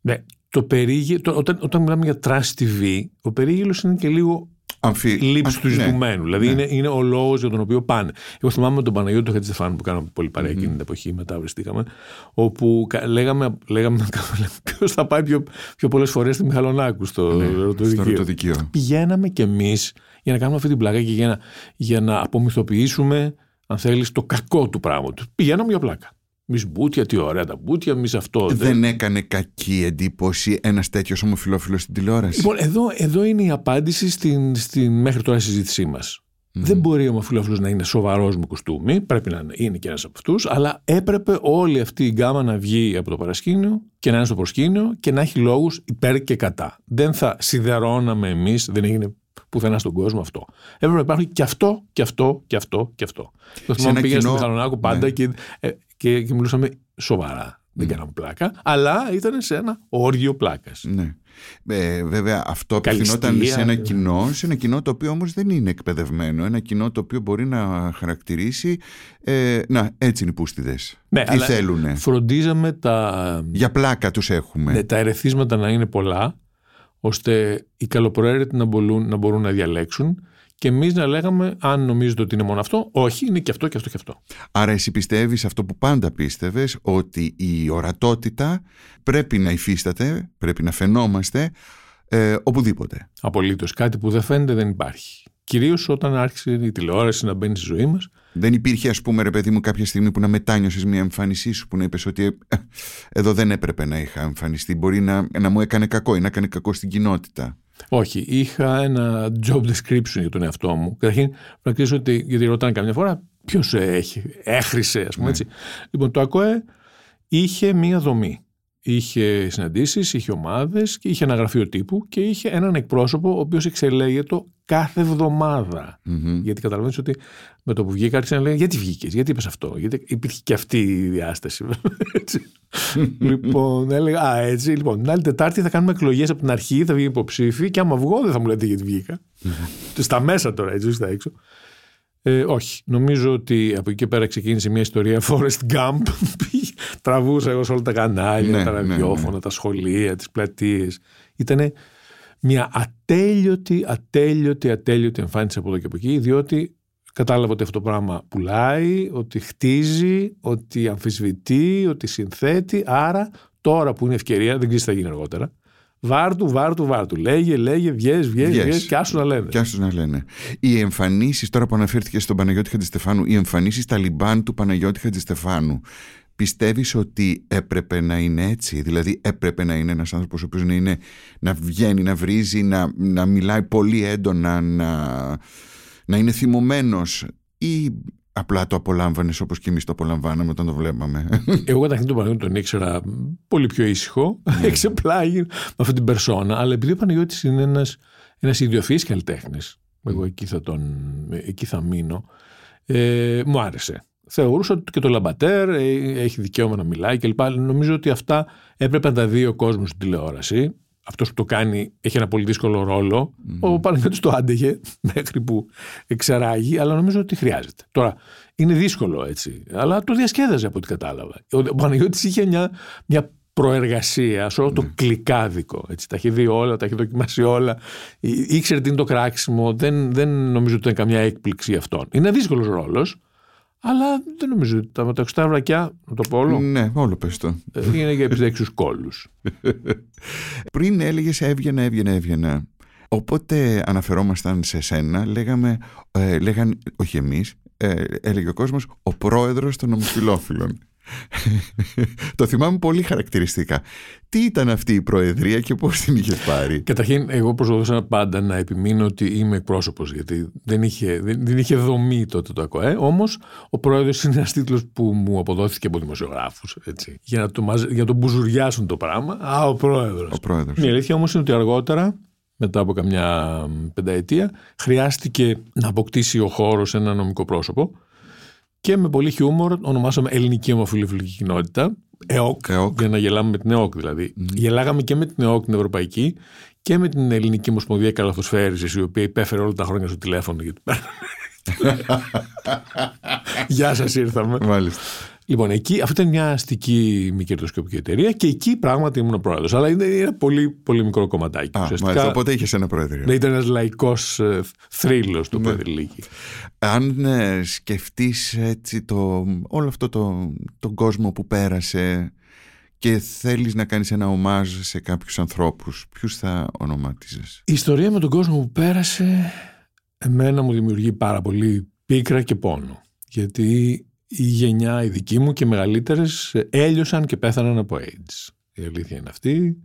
Ναι, το περίγε, το, όταν, όταν μιλάμε για trash TV, ο περίγελος είναι και λίγο Αμφι... λήψη αμ- του ναι. ζητουμένου. Δηλαδή ναι. είναι, είναι ο λόγος για τον οποίο πάνε. Εγώ θυμάμαι τον Παναγιώτη Χατζηστεφάνου που κάναμε πολύ παρέα εκείνη την εποχή, μετά βριστήκαμε, όπου κα- λέγαμε, λέγαμε ποιος θα πάει πιο, πιο πολλές φορές στη Μιχαλονάκου στο Ναι, ερωτοδικείο. στο ερωτοδικείο. Πηγαίναμε κι εμείς για να κάνουμε αυτή την πλάκα και για να, για να απομυθοποιήσουμε, αν θέλεις, το κακό του πράγματος. Πηγαίναμε για πλάκα. Μη μπούτια, τι ωραία τα μπούτια, μη αυτό. Δεν έκανε κακή εντύπωση ένας τέτοιος ομοφιλόφιλος στην τηλεόραση. Λοιπόν, εδώ, εδώ είναι η απάντηση στην, στην μέχρι τώρα συζήτησή μας. Δεν μπορεί ο ομοφυλόφιλος να είναι σοβαρός με κουστούμι, πρέπει να είναι, είναι και ένας από αυτούς, αλλά έπρεπε όλη αυτή η γκάμα να βγει από το παρασκήνιο και να είναι στο προσκήνιο και να έχει λόγους υπέρ και κατά. Δεν θα σιδερώναμε εμείς, δεν έγινε πουθενά στον κόσμο αυτό. Έπρεπε να υπάρχει και αυτό, και αυτό, και αυτό, και αυτό. Το θυμάμαι ένα πήγα στο κοινό- Μιχαλονάκου πάντα ναι. και, ε, και, και μιλούσαμε σοβαρά. Δεν κάναμε πλάκα, αλλά ήταν σε ένα όργιο πλάκας. Ναι. Ε, βέβαια αυτό απευθυνόταν Καλυστία. σε ένα κοινό, σε ένα κοινό το οποίο όμως δεν είναι εκπαιδευμένο, ένα κοινό το οποίο μπορεί να χαρακτηρίσει, ε, να έτσι είναι οι πούστιδες. Ναι, Τι αλλά θέλουνε; Φροντίζαμε τα, Για πλάκα τους έχουμε. ναι, τα ερεθίσματα να είναι πολλά, ώστε οι καλοπροαίρετοι να μπορούν, να μπορούν να διαλέξουν και εμείς να λέγαμε, αν νομίζετε ότι είναι μόνο αυτό, όχι, είναι και αυτό και αυτό και αυτό. Άρα εσύ πιστεύεις αυτό που πάντα πίστευες, ότι η ορατότητα πρέπει να υφίσταται, πρέπει να φαινόμαστε ε, οπουδήποτε. Απολύτως. Κάτι που δεν φαίνεται δεν υπάρχει. Κυρίως όταν άρχισε η τηλεόραση να μπαίνει στη ζωή μας. Δεν υπήρχε, ας πούμε, ρε παιδί μου, κάποια στιγμή που να μετάνιωσες μια εμφάνισή σου, που να είπες ότι ε, εδώ δεν έπρεπε να είχα εμφανιστεί. Μπορεί να, να μου έκανε κακό ή να έκανε κακό στην κοινότητα. Όχι, είχα ένα job description για τον εαυτό μου. Καταρχήν, να κρίσω ότι, γιατί ρωτάνε καμιά φορά, ποιος έχει, έχρισε, ας πούμε έτσι. Λοιπόν, το ΑΚΟΕ είχε μία δομή. Είχε συναντήσεις, είχε ομάδες και είχε ένα γραφείο τύπου και είχε έναν εκπρόσωπο ο οποίος εξελέγεται κάθε εβδομάδα. Γιατί καταλαβαίνεις ότι με το που βγήκα άρχισε να λέει Γιατί βγήκες, Γιατί είπες αυτό, Γιατί υπήρχε και αυτή η διάσταση. έτσι. λοιπόν, έλεγα Α, έτσι. Λοιπόν, την άλλη Τετάρτη θα κάνουμε εκλογές από την αρχή, θα βγει υποψήφι και άμα βγω δεν θα μου λέτε γιατί βγήκα. Στα μέσα τώρα, έτσι, όχι στα έξω. Ε, όχι. Νομίζω ότι από εκεί και πέρα ξεκίνησε μια ιστορία Forest Gump. Τραβούσα εγώ σε όλα τα κανάλια, Ναι, τα ναι, ραδιόφωνα, τα σχολεία, τις πλατείες. Ήταν μια ατέλειωτη, ατέλειωτη, ατέλειωτη εμφάνιση από εδώ και από εκεί, διότι κατάλαβα ότι αυτό το πράγμα πουλάει, ότι χτίζει, ότι αμφισβητεί, ότι συνθέτει. Άρα τώρα που είναι ευκαιρία, δεν ξέρεις τι θα γίνει αργότερα. Βάρτου, βάρτου, βάρτου. Λέγε, λέγε, βγες, βγες, Βγες. βγες και άσου να λένε. Και άσου να λένε. Οι εμφανίσεις, τώρα που αναφέρθηκε στον Παναγιώτη Χατζηστεφάνου, οι εμφανίσεις Ταλιμπάν του Παναγιώτη Χατζηστεφάνου, πιστεύεις ότι έπρεπε να είναι έτσι; Δηλαδή, έπρεπε να είναι ένας άνθρωπος ο οποίος να, είναι, να βγαίνει, να βρίζει, να, να μιλάει πολύ έντονα, να, να είναι θυμωμένος, ή απλά το απολάμβανες όπως και εμείς το απολαμβάναμε όταν το βλέπαμε. Εγώ καταρχήν τον Παναγιώτη τον ήξερα πολύ πιο ήσυχο, εξεπλάγει με αυτή την περσόνα. Αλλά επειδή ο Παναγιώτης είναι ένας, ένας ιδιοφυής καλλιτέχνης, εγώ εκεί θα, τον, εκεί θα μείνω, ε, μου άρεσε. Θεωρούσα ότι και το Λαμπατέρ ε, έχει δικαίωμα να μιλάει κλπ. Νομίζω ότι αυτά έπρεπε να τα δει ο κόσμος στην τηλεόραση. Αυτός που το κάνει έχει ένα πολύ δύσκολο ρόλο. Ο Παναγιώτης το άντεγε μέχρι που εξαράγει, αλλά νομίζω ότι χρειάζεται. Τώρα, είναι δύσκολο έτσι, αλλά το διασκέδαζε από ό,τι κατάλαβα. Ο ο Παναγιώτης είχε μια, μια προεργασία σε όλο το κλικάδικο. Έτσι. Τα έχει δει όλα, τα έχει δοκιμάσει όλα. Ή- Ήξερε τι είναι το κράξιμο. Δεν, δεν νομίζω ότι ήταν καμιά έκπληξη αυτόν. Είναι δύσκολος ρόλος, αλλά δεν νομίζω ότι τα μεταξωτά βρακιά, να το πω όλο, ναι, όλο πες το. ε, είναι για επιδέξιου κόλου. Πριν έλεγες έβγαινα, έβγαινα, έβγαινα. Όποτε αναφερόμασταν σε σένα, λέγαμε, ε, λέγαν, όχι εμείς, ε, έλεγε ο κόσμος, ο πρόεδρος των ομοφυλόφιλων. το θυμάμαι πολύ χαρακτηριστικά. Τι ήταν αυτή η προεδρία και πώς την είχες πάρει; Καταρχήν, εγώ προσπαθούσα πάντα να επιμείνω ότι είμαι εκπρόσωπος, γιατί δεν είχε, δεν, δεν είχε δομή τότε το ΑΚΟΕ. Όμως, ο πρόεδρος είναι ένας τίτλος που μου αποδόθηκε από δημοσιογράφους. Για, να το, μαζε- για να τον μπουζουριάσουν το πράγμα. Α, ο πρόεδρος. Ο πρόεδρος. Η αλήθεια όμως είναι ότι αργότερα, μετά από καμιά πενταετία, χρειάστηκε να αποκτήσει ο χώρος ένα νομικό πρόσωπο. Και με πολύ χιούμορ ονομάσαμε Ελληνική Ομοφιλοφιλική Κοινότητα, ΕΟΚ, ΕΟΚ. για να γελάμε με την ΕΟΚ δηλαδή. Γελάγαμε και με την ΕΟΚ την Ευρωπαϊκή και με την Ελληνική Ομοσπονδία Καλαθοσφαίρισης, η οποία υπέφερε όλα τα χρόνια στο τηλέφωνο. Γιατί... Γεια σας ήρθαμε. Μάλιστα. Λοιπόν, εκεί, αυτή ήταν μια αστική μη κερδοσκοπική εταιρεία και εκεί πράγματι ήμουν πρόεδρος. Αλλά είναι ένα πολύ, πολύ μικρό κομματάκι. Α, μάλιστα. Οπότε είχες ένα προεδρείο. ναι, ήταν ένας λαϊκός ε, θρύλος το Πεδριλίκη. Αν ε, σκεφτείς έτσι το, όλο αυτό το, τον κόσμο που πέρασε και θέλεις να κάνεις ένα ομάζ σε κάποιους ανθρώπους, ποιους θα ονομάτιζες; Η ιστορία με τον κόσμο που πέρασε εμένα μου δημιουργεί πάρα πολύ πίκρα και πόνο. Γιατί η γενιά η δική μου και οι μεγαλύτερες ε, έλειωσαν και πέθαναν από AIDS. Η αλήθεια είναι αυτή.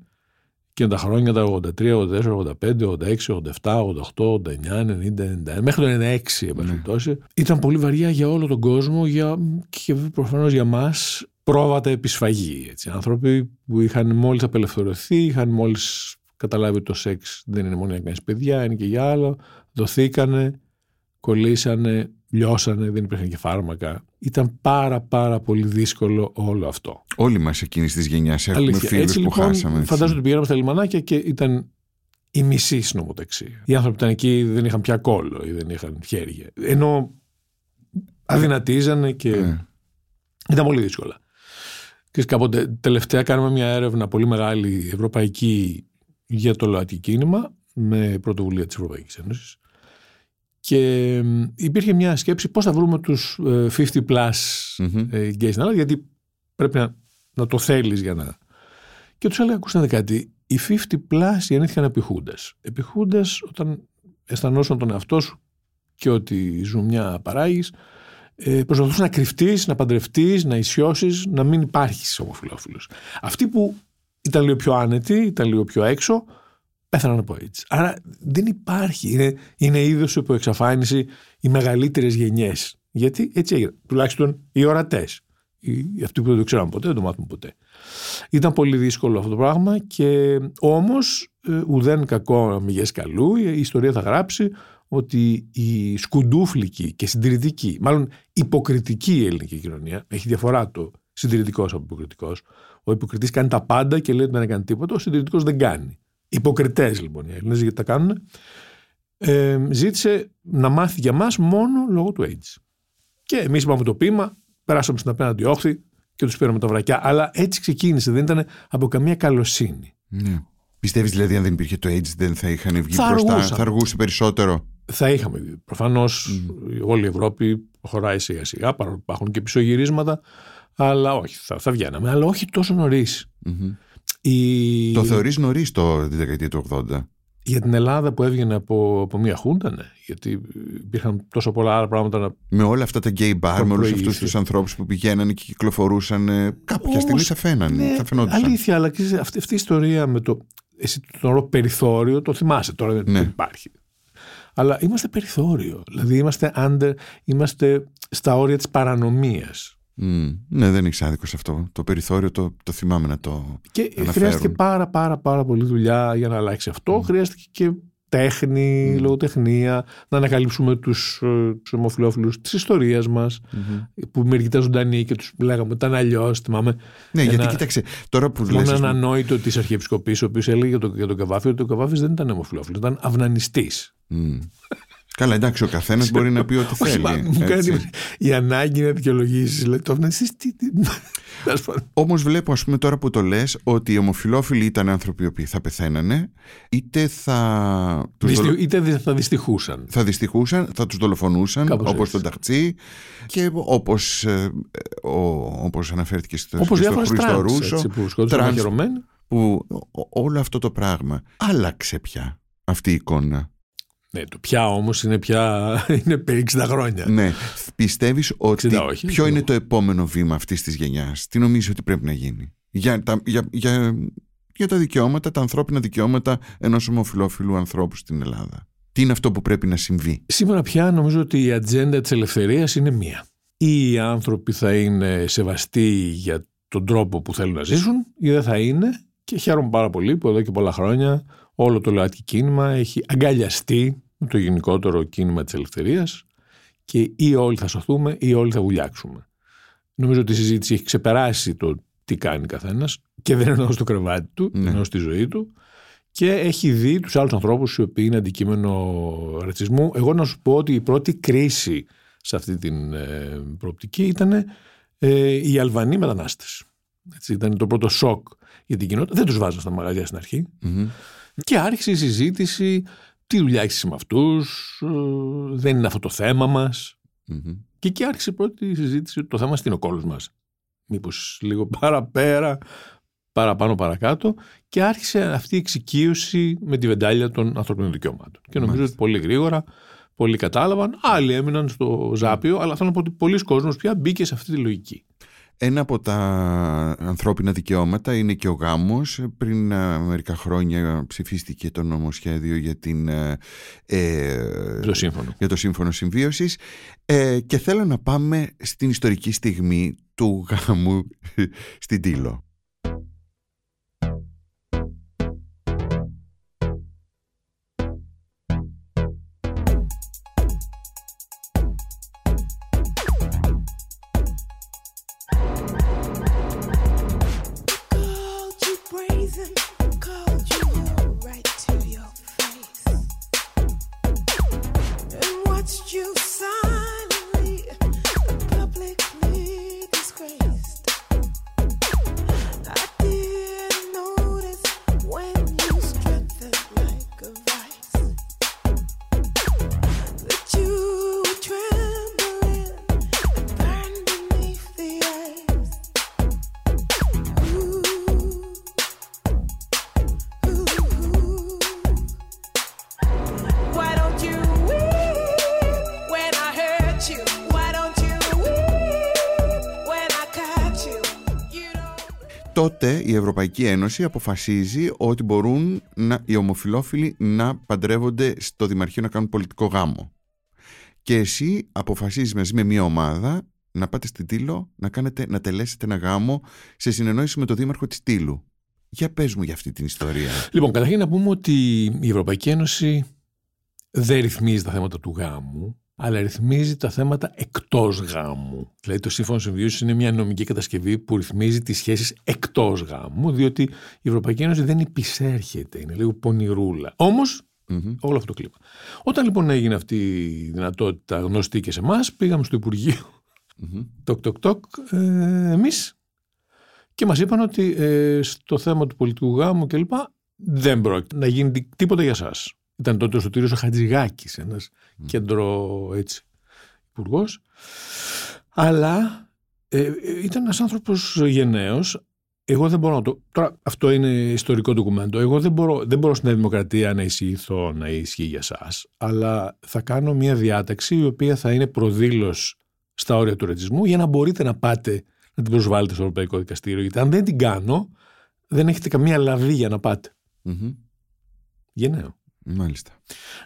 Και τα χρόνια τα 83, 84, 85, 86, 87, 88, 89, 90, 91, μέχρι το 96 εν πάση περιπτώσει, ήταν πολύ βαριά για όλο τον κόσμο για, και προφανώς για μας πρόβατα επισφαγή. Έτσι. Άνθρωποι που είχαν μόλις απελευθερωθεί, είχαν μόλις καταλάβει ότι το σεξ δεν είναι μόνο για να κάνεις παιδιά, είναι και για άλλο, δοθήκανε, κολλήσανε, λιώσανε, δεν υπήρχαν και φάρμακα. Ήταν πάρα πάρα πολύ δύσκολο όλο αυτό. Όλοι μας εκείνης της γενιάς έχουμε Αλήθεια. φίλους Έτσι που λοιπόν, χάσαμε. έτσι. φαντάζομαι ότι πηγαίναμε στα λιμανάκια και ήταν η μισή συνομοταξία. Οι άνθρωποι που ήταν εκεί δεν είχαν πια κόλλο ή δεν είχαν χέρια. Ενώ αδυνατίζανε και Ναι. ήταν πολύ δύσκολα. Και κάποτε τελευταία κάναμε μια έρευνα πολύ μεγάλη ευρωπαϊκή για το ΛΟΑΤΚΙ κίνημα με πρωτοβουλία της Ευρωπαϊκής Ένωσης και μ, υπήρχε μια σκέψη πώς θα βρούμε τους ε, 50 plus Μμμ. ε, γκέι στην Ελλάδα, γιατί πρέπει να, να το θέλεις για να... Και τους έλεγα, ακούστε κάτι, οι 50 plus γεννήθηκαν επιχούντες. Επιχούντες όταν αισθανόσαν τον εαυτό σου και ό,τι ζουμιά παράγεις ε, προσπαθούσες να κρυφτείς, να παντρευτείς, να ισιώσεις, να μην υπάρχεις ομοφυλόφιλος. Αυτοί που ήταν λίγο πιο άνετοι, ήταν λίγο πιο έξω, πέθαναν από AIDS. Άρα δεν υπάρχει. Είναι, είναι είδος υπό εξαφάνιση οι μεγαλύτερες γενιές. Γιατί έτσι έγινε. Τουλάχιστον οι ορατές. Οι, αυτοί που δεν το ξέραν ποτέ, δεν το μάθουν ποτέ. Ήταν πολύ δύσκολο αυτό το πράγμα και όμως ε, ουδέν κακό αμυγές καλού η ιστορία θα γράψει ότι η σκουντούφλικη και συντηρητική, μάλλον υποκριτική ελληνική κοινωνία, έχει διαφορά το συντηρητικός από υποκριτικός. Ο υποκριτής κάνει τα πάντα και λέει ότι δεν έκανε τίποτα, ο συντηρητικός δεν κάνει. Υποκριτές λοιπόν οι Έλληνες, γιατί τα κάνουν, ε, ζήτησε να μάθει για μας μόνο λόγω του AIDS. Και εμείς είπαμε το ποίημα, περάσαμε στην απέναντι όχθη και τους πήραμε τα βρακιά. Αλλά έτσι ξεκίνησε, δεν ήταν από καμία καλοσύνη. Ναι. Πιστεύεις δηλαδή αν δεν υπήρχε το AIDS δεν θα είχαν βγει Θα μπροστά, αργούσαν. θα αργούσε περισσότερο; Θα είχαμε δει. Προφανώ όλη η Ευρώπη προχωράει σιγά σιγά, παρόλο που υπάρχουν και πισωγυρίσματα. Αλλά όχι, θα, θα βγαίναμε. Αλλά όχι τόσο νωρίς. Η... Το θεωρείς νωρίς το τη δεκαετία του 80. Για την Ελλάδα που έβγαινε από, από μία χούντα, ναι. Γιατί υπήρχαν τόσο πολλά άλλα πράγματα να. Με όλα αυτά τα gay bar, με όλους προηγήθηκε. αυτού τους ανθρώπους που πηγαίνανε και κυκλοφορούσαν. ε, Κάποια Όμως, στιγμή θα φαίνανε. ναι, θα φαινόντουσαν. Αλήθεια, αλλά ξέρεις, αυτή, αυτή η ιστορία με το. Εσύ τον όρο περιθώριο το θυμάσαι τώρα, δεν Ναι. δεν υπάρχει. Αλλά είμαστε περιθώριο. Δηλαδή είμαστε, under, είμαστε στα όρια της παρανομίας. Μμ, ναι, δεν έχει άδικο σε αυτό. Το περιθώριο το, το θυμάμαι να το. Και αναφέρουν. χρειάστηκε πάρα πάρα πάρα πολύ δουλειά για να αλλάξει αυτό. Χρειάστηκε και τέχνη, λογοτεχνία, να ανακαλύψουμε τους, ε, τους ομοφυλόφιλους της ιστορίας μας, που μερικοί ήταν ζωντανοί και τους λέγαμε ήταν αλλιώς. Θυμάμαι, Ναι, ένα- γιατί κοίταξε, τώρα που θυμάμαι λες, ας έναν πούμε, ανόητο της Αρχιεπισκοπής, ο οποίος έλεγε για τον, για τον Καβάφη ότι ο Καβάφης δεν ήταν ομοφυλόφιλος, ήταν αυνανιστής. μμ. Καλά, εντάξει, ο καθένας μπορεί να πει ό,τι Όχι, θέλει. μα, μου κάνει έτσι. η ανάγκη να δικαιολογήσεις. Λέει, το αυνανιστής, τι. τι... Τέλος πάντων. Όμως βλέπω ας πούμε τώρα που το λες ότι οι ομοφιλόφιλοι ήταν άνθρωποι οι οποίοι θα πεθαίνανε είτε θα τους Δυστι- δολο- Είτε δεν θα δυστυχούσαν. θα δυστυχούσαν, θα τους δολοφονούσαν Κάπως όπως έτσι. τον Ταχτσί και όπως, ε, ο, όπως αναφέρθηκε στο, Όπως και στο διάφορες Χρήστο τρανς, Ρούσο έτσι, που σκότωσαν τρανς μαχαιρωμένοι. που ό- όλο αυτό το πράγμα άλλαξε πια αυτή η εικόνα. Ναι, το πια όμως είναι πια. είναι περί 60 χρόνια. Ναι, πιστεύεις ότι 60 όχι, ποιο το- είναι το επόμενο βήμα αυτής της γενιάς, τι νομίζεις ότι πρέπει να γίνει; Για τα, για, για, για τα δικαιώματα, τα ανθρώπινα δικαιώματα ενός ομοφιλόφιλου ανθρώπου στην Ελλάδα. Τι είναι αυτό που πρέπει να συμβεί; Σήμερα πια νομίζω ότι η ατζέντα της ελευθερίας είναι μία. Ή οι άνθρωποι θα είναι σεβαστοί για τον τρόπο που θέλουν να ζήσουν ή δεν θα είναι και χαίρομαι πάρα πολύ που εδώ και πολλά χρόνια όλο το ΛΟΑΤΚΙ κίνημα έχει αγκαλιαστεί με το γενικότερο κίνημα της ελευθερίας και ή όλοι θα σωθούμε ή όλοι θα βουλιάξουμε. Νομίζω ότι η συζήτηση έχει ξεπεράσει το τι κάνει καθένας και δεν εννοώ στο κρεβάτι του, Ναι. εννοώ στη ζωή του και έχει δει τους άλλους ανθρώπους οι οποίοι είναι αντικείμενο ρατσισμού. Εγώ να σου πω ότι η πρώτη κρίση σε αυτή την ε, προοπτική ήταν ε, οι Αλβανοί μετανάστες. Έτσι, ήταν το πρώτο σοκ για την κοινότητα. Δεν τους βάζαν στα μαγαζιά στην αρχή. Μμμ. Και άρχισε η συζήτηση τι δουλειά έχεις με αυτούς, ε, δεν είναι αυτό το θέμα μας. Μμμ. Και εκεί άρχισε η πρώτη συζήτηση ότι το θέμα είναι ο κόλος μας. Μήπως λίγο παραπέρα, παραπάνω παρακάτω και άρχισε αυτή η εξοικείωση με τη βεντάλια των ανθρωπίνων δικαιωμάτων. Και νομίζω ότι πολύ γρήγορα πολλοί κατάλαβαν, άλλοι έμειναν στο ζάπιο, αλλά θέλω να πω ότι πολλοί κόσμος πια μπήκε σε αυτή τη λογική. Ένα από τα ανθρώπινα δικαιώματα είναι και ο γάμος. Πριν ε, μερικά χρόνια ψηφίστηκε το νομοσχέδιο για, την, ε, ε, Το σύμφωνο. για το Σύμφωνο Συμβίωσης ε, και θέλω να πάμε στην ιστορική στιγμή του γάμου στην Τήλο. Τότε η Ευρωπαϊκή Ένωση αποφασίζει ότι μπορούν να, οι ομοφιλόφιλοι να παντρεύονται στο Δημαρχείο να κάνουν πολιτικό γάμο. Και εσύ αποφασίζεις μαζί με μια ομάδα να πάτε στην Τήλο να, κάνετε, να τελέσετε ένα γάμο σε συνεννόηση με το Δήμαρχο της Τήλου. Για πες μου για αυτή την ιστορία. Λοιπόν, καταρχήν να πούμε ότι η Ευρωπαϊκή Ένωση δεν ρυθμίζει τα θέματα του γάμου, αλλά ρυθμίζει τα θέματα εκτός γάμου. Δηλαδή, το Σύμφωνο Συμβίωσης είναι μια νομική κατασκευή που ρυθμίζει τις σχέσεις εκτός γάμου, διότι η Ευρωπαϊκή Ένωση δεν υπησέρχεται, είναι λίγο πονηρούλα. Όμως, όλο αυτό το κλίμα. Όταν λοιπόν έγινε αυτή η δυνατότητα γνωστή και σε εμάς, πήγαμε στο Υπουργείο. Τοκ, τοκ, τοκ, ε, εμείς. Και μας είπαν ότι ε, στο θέμα του πολιτικού γάμου κλπ. δεν πρόκειται να γίνει τί- τίποτα για εσά. Ήταν τότε ο Σωτήριος ο Χατζηγάκης, ένας κέντρο έτσι, υπουργός. Αλλά ε, ε, ήταν ένας άνθρωπος γενναίος. Εγώ δεν μπορώ να το... Τώρα αυτό είναι ιστορικό ντοκουμέντο. Εγώ δεν μπορώ, δεν μπορώ στην Νέα Δημοκρατία να εισηγηθώ να ισχύει για σας. Αλλά θα κάνω μια διάταξη η οποία θα είναι προδήλωση στα όρια του ρατσισμού για να μπορείτε να πάτε να την προσβάλλετε στο Ευρωπαϊκό Δικαστήριο. Γιατί αν δεν την κάνω, δεν έχετε καμία λαβή για να πάτε. Μμμ. Γενναίο. Μάλιστα.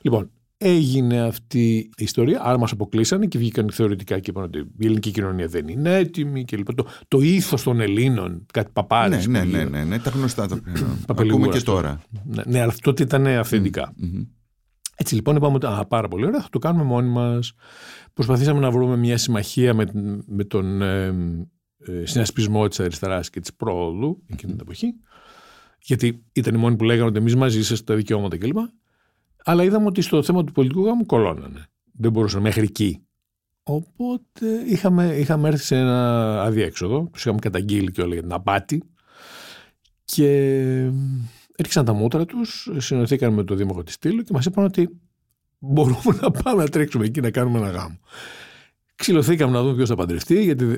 Λοιπόν, έγινε αυτή η ιστορία, άρα μας αποκλείσανε και βγήκαν θεωρητικά και είπαν ότι η ελληνική κοινωνία δεν είναι έτοιμη και λοιπά. Το, το ήθος των Ελλήνων, κάτι παπάρες. Ναι, ναι, ναι, ναι, ναι, τα γνωστά τα οποία Παπελιγούρα ακούμε και αυτό. τώρα. Ναι, ναι, αλλά τότε ήταν αυθεντικά. Μμμ. Έτσι λοιπόν είπαμε ότι α, πάρα πολύ ωραία, θα το κάνουμε μόνοι μας. Προσπαθήσαμε να βρούμε μια συμμαχία με, με τον ε, ε, συνασπισμό της αριστεράς και της πρόοδου εκείνη την εποχή. Γιατί ήταν οι μόνοι που λέγανε ότι εμείς μαζί είσαστε τα δικαιώματα κλπ. Αλλά είδαμε ότι στο θέμα του πολιτικού γάμου κολώνανε. Δεν μπορούσαν μέχρι εκεί. Οπότε είχαμε, είχαμε έρθει σε ένα αδιέξοδο. Τους είχαμε καταγγείλει και όλα για την απάτη. Και έριξαν τα μούτρα τους, συνοηθήκαν με το Δήμαρχο της Στήλου και μας είπαν ότι μπορούμε να πάμε να τρέξουμε εκεί να κάνουμε ένα γάμο. Ξυλωθήκαμε να δούμε ποιος θα παντρευτεί, γιατί δε-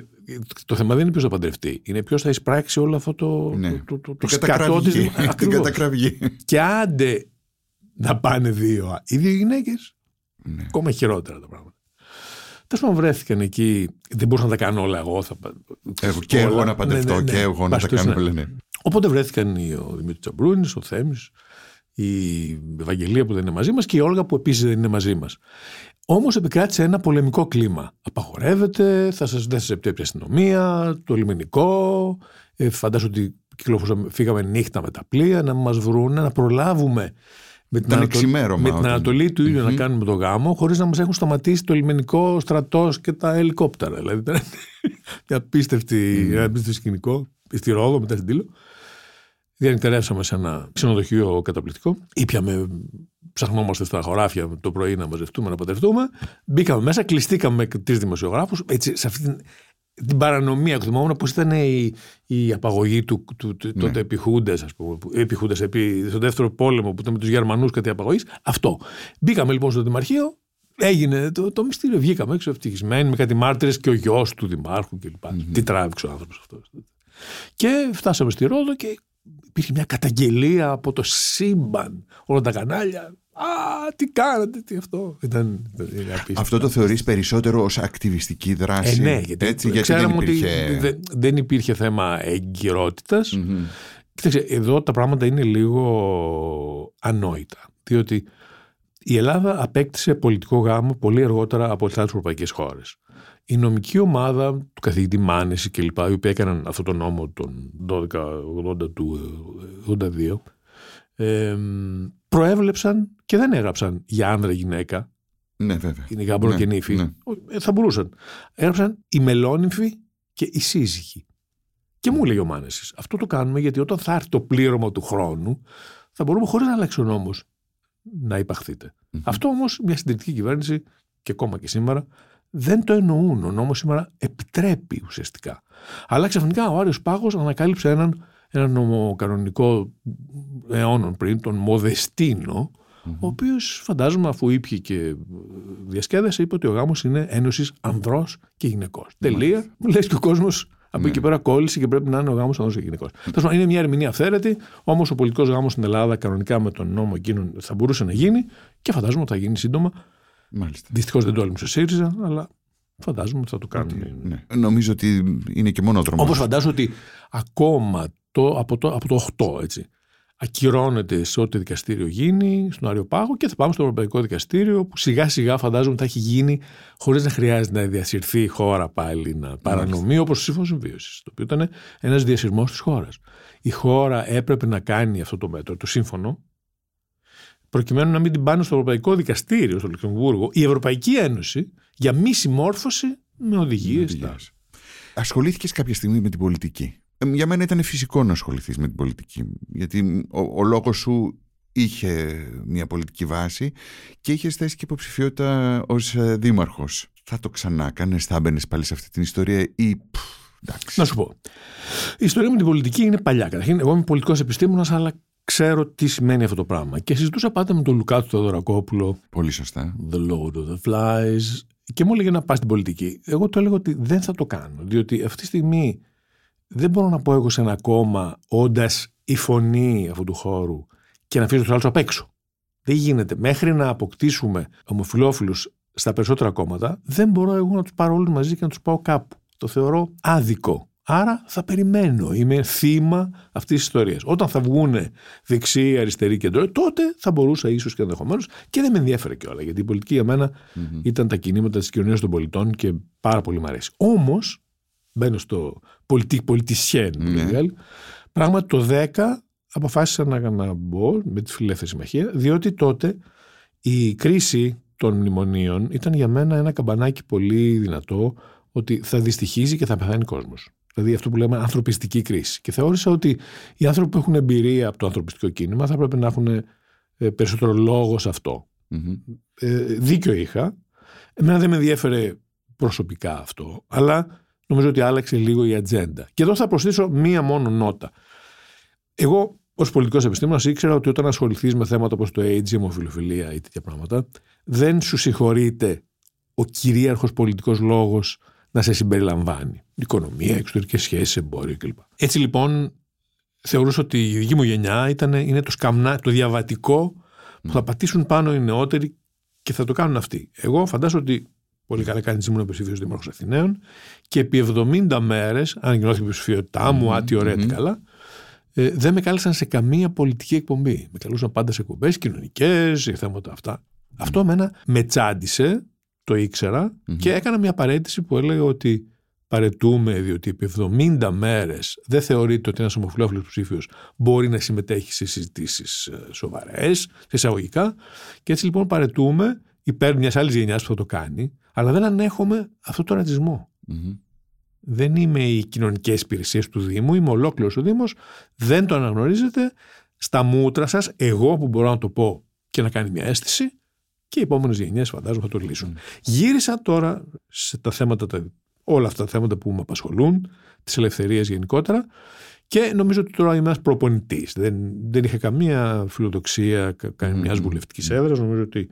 το θέμα δεν είναι ποιος θα παντρευτεί. Είναι ποιος θα εισπράξει όλο αυτό το, Ναι. το, το, το, το Την σκατό κατακραυγή. της- Την Ακριβώς. κατακραυγή. Και άντε να πάνε δύο, οι δύο γυναίκες, Ναι. ακόμα χειρότερα τα πράγματα. Τέλος πάντων, βρέθηκαν εκεί. Δεν μπορούσα να τα κάνω όλα εγώ. Θα... πα- Εγώ και όλα. εγώ να παντρευτώ Ναι, ναι, ναι. και εγώ να τα Παστούς, κάνω ναι. όλα. ναι. Οπότε βρέθηκαν οι- ο Δημήτρης Τσαμπρούνη, ο Θέμης, η Ευαγγελία που δεν είναι μαζί μας και η Όλγα που επίσης δεν είναι μαζί μας. Όμως επικράτησε ένα πολεμικό κλίμα. Απαγορεύεται, θα σας, δεν σας επιτρέπει η αστυνομία, το λιμενικό. Ε, φαντάζομαι ότι κυκλοφορούσαμε- φύγαμε νύχτα με τα πλοία να μας βρούνε, να προλάβουμε με την, Ήταν Ανατολ- εξημέρωμα με την όταν- Ανατολή του ήλιου να κάνουμε το γάμο, χωρίς να μας έχουν σταματήσει το λιμενικό, στρατός και τα ελικόπτερα. Δηλαδή ήταν μια απίστευτη, ένα απίστευτο σκηνικό. Στη Ρόδο, μετά στην Τήλο. Διανυκτερεύσαμε σε ένα ξενοδοχείο καταπληκτικό. Ήπιαμε, ψαχνόμαστε στα χωράφια το πρωί να μαζευτούμε, να παντρευτούμε. Μπήκαμε μέσα, κλειστήκαμε με τρει δημοσιογράφους. Έτσι, σε αυτή την, την παρανομία που θυμόμουν πώ ήταν η, η απαγωγή του, του, του τότε επί Χούντες, ας πούμε. που- Επί Χούντες, επί, στο δεύτερο πόλεμο που ήταν με τους Γερμανούς κάτι απαγωγής. Αυτό. Μπήκαμε λοιπόν στο Δημαρχείο, έγινε το, το μυστήριο. Βγήκαμε έξω ευτυχισμένοι με κάτι μάρτυρες και ο γιος του Δημάρχου κλπ. Τι τράβηξε ο άνθρωπος αυτός. Και φτάσαμε στη Ρόδο και υπήρχε μια καταγγελία από το σύμπαν. Όλα τα κανάλια. Α, τι κάνατε, τι αυτό. Ήταν, ήταν είναι απίστευτο. Αυτό το θεωρείς περισσότερο ως ακτιβιστική Ε, δράση. ναι, γιατί, έτσι, γιατί ξέραμε δεν υπήρχε... ότι δεν, δεν υπήρχε θέμα εγκυρότητας. Κοίταξε, εδώ τα πράγματα είναι λίγο ανόητα. Διότι η Ελλάδα απέκτησε πολιτικό γάμο πολύ αργότερα από τις άλλες ευρωπαϊκές χώρες. Η νομική ομάδα του καθηγητή Μάνεση και λοιπά, οι οποίοι έκαναν αυτό το νόμο τον 1280 του ε, 82, ε, προέβλεψαν και δεν έγραψαν για άνδρα γυναίκα, Ναι, βέβαια. είναι γάμπρο Ναι, και νύφη. ναι. Ε, Θα μπορούσαν. Έγραψαν οι μελόνυμφοι και οι σύζυγοι. Και μου λέει ο Μάνεσης, αυτό το κάνουμε γιατί όταν θα έρθει το πλήρωμα του χρόνου, θα μπορούμε χωρίς να αλλάξει ο νόμος να υπαχθειτε Αυτό όμως μια συντηρητική κυβέρνηση και ακόμα και σήμερα δεν το εννοούν. Ο νόμος σήμερα επιτρέπει ουσιαστικά. Αλλά ξαφνικά ο Άριος Πάγος ανακάλυψε έναν, έναν νομοκανονικό αιώνων πριν, τον Μοδεστίνο, ο οποίος φαντάζομαι αφού ήπια και διασκέδασε, είπε ότι ο γάμος είναι ένωσης ανδρός και γυναικός. Τελεία. Λες και ο κόσμος από εκεί και πέρα κόλλησε και πρέπει να είναι ο γάμος ανδρός και γυναικός. Τέλος πάντων, είναι μια ερμηνεία αυθαίρετη, όμως ο πολιτικός γάμος στην Ελλάδα κανονικά με τον νόμο εκείνον θα μπορούσε να γίνει και φαντάζομαι ότι θα γίνει σύντομα. Μάλιστα. Δυστυχώς δεν το έλειψε ο ΣΥΡΙΖΑ, αλλά φαντάζομαι ότι θα το κάνουν. Ναι. Νομίζω ότι είναι και μόνο δρόμο. Όπως φαντάζομαι ότι ακόμα το, από, το, από το 8, έτσι. Ακυρώνεται σε ό,τι δικαστήριο γίνει, στον Άριο Πάγο και θα πάμε στο Ευρωπαϊκό Δικαστήριο που σιγά σιγά φαντάζομαι θα έχει γίνει χωρίς να χρειάζεται να διασυρθεί η χώρα πάλι να παρανομεί όπως το Σύμφωνος Συμβίωσης, το οποίο ήταν ένας διασυρμός της χώρας. Η χώρα έπρεπε να κάνει αυτό το μέτρο, το σύμφωνο, προκειμένου να μην την πάνε στο Ευρωπαϊκό Δικαστήριο, στο Λουξεμβούργο, η Ευρωπαϊκή Ένωση για μη συμμόρφωση με οδηγίες. Οδηγίες. Ασχολήθηκες κάποια στιγμή με την πολιτική; Ε, Για μένα ήταν φυσικό να ασχοληθείς με την πολιτική. Γιατί ο, ο λόγος σου είχε μια πολιτική βάση και είχες θέσει και υποψηφιότητα ως δήμαρχος. Θα το ξανά κάνεις, θα έμπαινε πάλι σε αυτή την ιστορία ή. πφ, εντάξει. Να σου πω. Η ιστορία με την πολιτική είναι παλιά. Καταρχήν, εγώ είμαι πολιτικός επιστήμονας, αλλά ξέρω τι σημαίνει αυτό το πράγμα. Και συζητούσα πάντα με τον Λουκά του Θεοδωρακόπουλο, Πολύ σωστά. The Lord of the Flies, και μου έλεγε να πας στην πολιτική. Εγώ του έλεγα ότι δεν θα το κάνω, διότι αυτή τη στιγμή δεν μπορώ να πω εγώ σε ένα κόμμα, όντας η φωνή αυτού του χώρου και να αφήσω τους άλλους απ' έξω. Δεν γίνεται. Μέχρι να αποκτήσουμε ομοφυλόφιλους στα περισσότερα κόμματα, δεν μπορώ εγώ να τους πάρω όλους μαζί και να τους πάω κάπου. Το θεωρώ άδικο. Άρα θα περιμένω. Είμαι θύμα αυτής της ιστορίας. Όταν θα βγουν δεξιοί, αριστεροί κεντρό, τότε θα μπορούσα ίσως και ενδεχομένως και δεν με ενδιαφέρε κιόλας. Γιατί η πολιτική για μένα ήταν τα κινήματα της κοινωνίας των πολιτών και πάρα πολύ μου αρέσει. Όμως, μπαίνω στο πολιτικ πολιτισιέν, που Ναι. λέει η άλλη, πράγματι το 10 αποφάσισα να, να μπω με τη Φιλελεύθερη Συμμαχία, διότι τότε η κρίση των μνημονίων ήταν για μένα ένα καμπανάκι πολύ δυνατό ότι θα δυστυχίζει και θα πεθάνει κόσμος. Δηλαδή αυτό που λέμε ανθρωπιστική κρίση. Και θεώρησα ότι οι άνθρωποι που έχουν εμπειρία από το ανθρωπιστικό κίνημα θα πρέπει να έχουν ε, περισσότερο λόγο σε αυτό. Μμμ. Ε, δίκιο είχα. Εμένα δεν με ενδιέφερε προσωπικά αυτό, αλλά νομίζω ότι άλλαξε λίγο η ατζέντα. Και εδώ θα προσθέσω μία μόνο νότα. Εγώ, ως πολιτικός επιστήμονας, ήξερα ότι όταν ασχοληθείς με θέματα όπως το AIDS, η αιμοφιλοφιλία ή τέτοια πράγματα, δεν σου συγχωρείται ο κυρίαρχος πολιτικός λόγος να σε συμπεριλαμβάνει. Οικονομία, εξωτερικές σχέσεις, εμπόριο κλπ. Έτσι λοιπόν, θεωρούσα ότι η δική μου γενιά ήταν, είναι το σκαμνά, το διαβατικό που θα πατήσουν πάνω οι νεότεροι και θα το κάνουν αυτοί. Εγώ φαντάζομαι ότι πολύ καλά κάνει ήμουν υποψήφιο Δήμαρχο Αθηναίων και επί 70 μέρες, αν γινώθηκε η υποψηφιότητά μου, άτι ωραία, τι καλά, ε, δεν με κάλεσαν σε καμία πολιτική εκπομπή. Με καλούσαν πάντα σε εκπομπές κοινωνικές, για θέματα αυτά. Αυτό εμένα με τσάντισε, το ήξερα και έκανα μια παρέτηση που έλεγε ότι παρετούμε διότι επί 70 μέρες δεν θεωρείται ότι ένας ομοφυλόφιλος ψήφιο μπορεί να συμμετέχει σε συζητήσεις σοβαρές, σε εισαγωγικά. Και έτσι λοιπόν παρετούμε υπέρ μιας άλλης γενιάς που θα το κάνει, αλλά δεν ανέχομαι αυτό το ρατσισμό. Μμμ. Δεν είμαι οι κοινωνικές υπηρεσίες του Δήμου, είμαι ολόκληρος ο Δήμος. Δεν το αναγνωρίζετε. Στα μούτρα σας, εγώ που μπορώ να το πω και να κάνει μια αίσθηση, και οι επόμενες γενιές φαντάζομαι θα το λύσουν. Γύρισα τώρα σε τα θέματα, τα, όλα αυτά τα θέματα που με απασχολούν, τις ελευθερίες γενικότερα. Και νομίζω ότι τώρα είμαι ένας προπονητής. Δεν, δεν είχα καμία φιλοδοξία κα, κα, μια βουλευτικής έδρας. Νομίζω ότι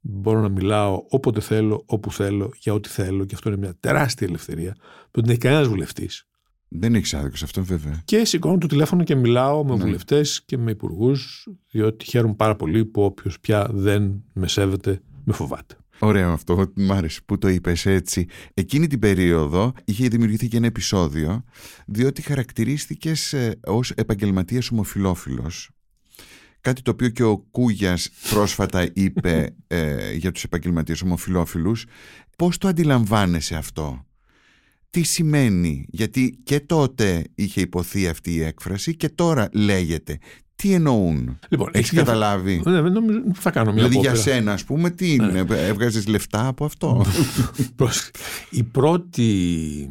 μπορώ να μιλάω όποτε θέλω, όπου θέλω, για ό,τι θέλω. Και αυτό είναι μια τεράστια ελευθερία που δεν έχει κανένας βουλευτής. Δεν έχεις άδικο σε αυτό, βέβαια. Και σηκώνω το τηλέφωνο και μιλάω με Ναι. βουλευτές και με υπουργούς, διότι χαίρομαι πάρα πολύ που όποιος πια δεν με σέβεται, με φοβάται. Ωραίο αυτό, μ' άρεσε που το είπες έτσι. Εκείνη την περίοδο είχε δημιουργηθεί και ένα επεισόδιο, διότι χαρακτηρίστηκες ε, ως επαγγελματίας ομοφιλόφιλος. Κάτι το οποίο και ο Κούγιας πρόσφατα είπε ε, για τους επαγγελματίες ομοφιλόφιλους. Πώς το αντιλαμβάνεσαι αυτό; Τι σημαίνει; Γιατί και τότε είχε υποθεί αυτή η έκφραση και τώρα λέγεται. Τι εννοούν; Λοιπόν, Έχεις διαφο- καταλάβει; Ναι, δεν νομίζω, θα κάνω μια Δηλαδή για απόπειρα. σένα, ας πούμε, τι είναι, έβγαζες λεφτά από αυτό; Πρόσεχε. Η πρώτη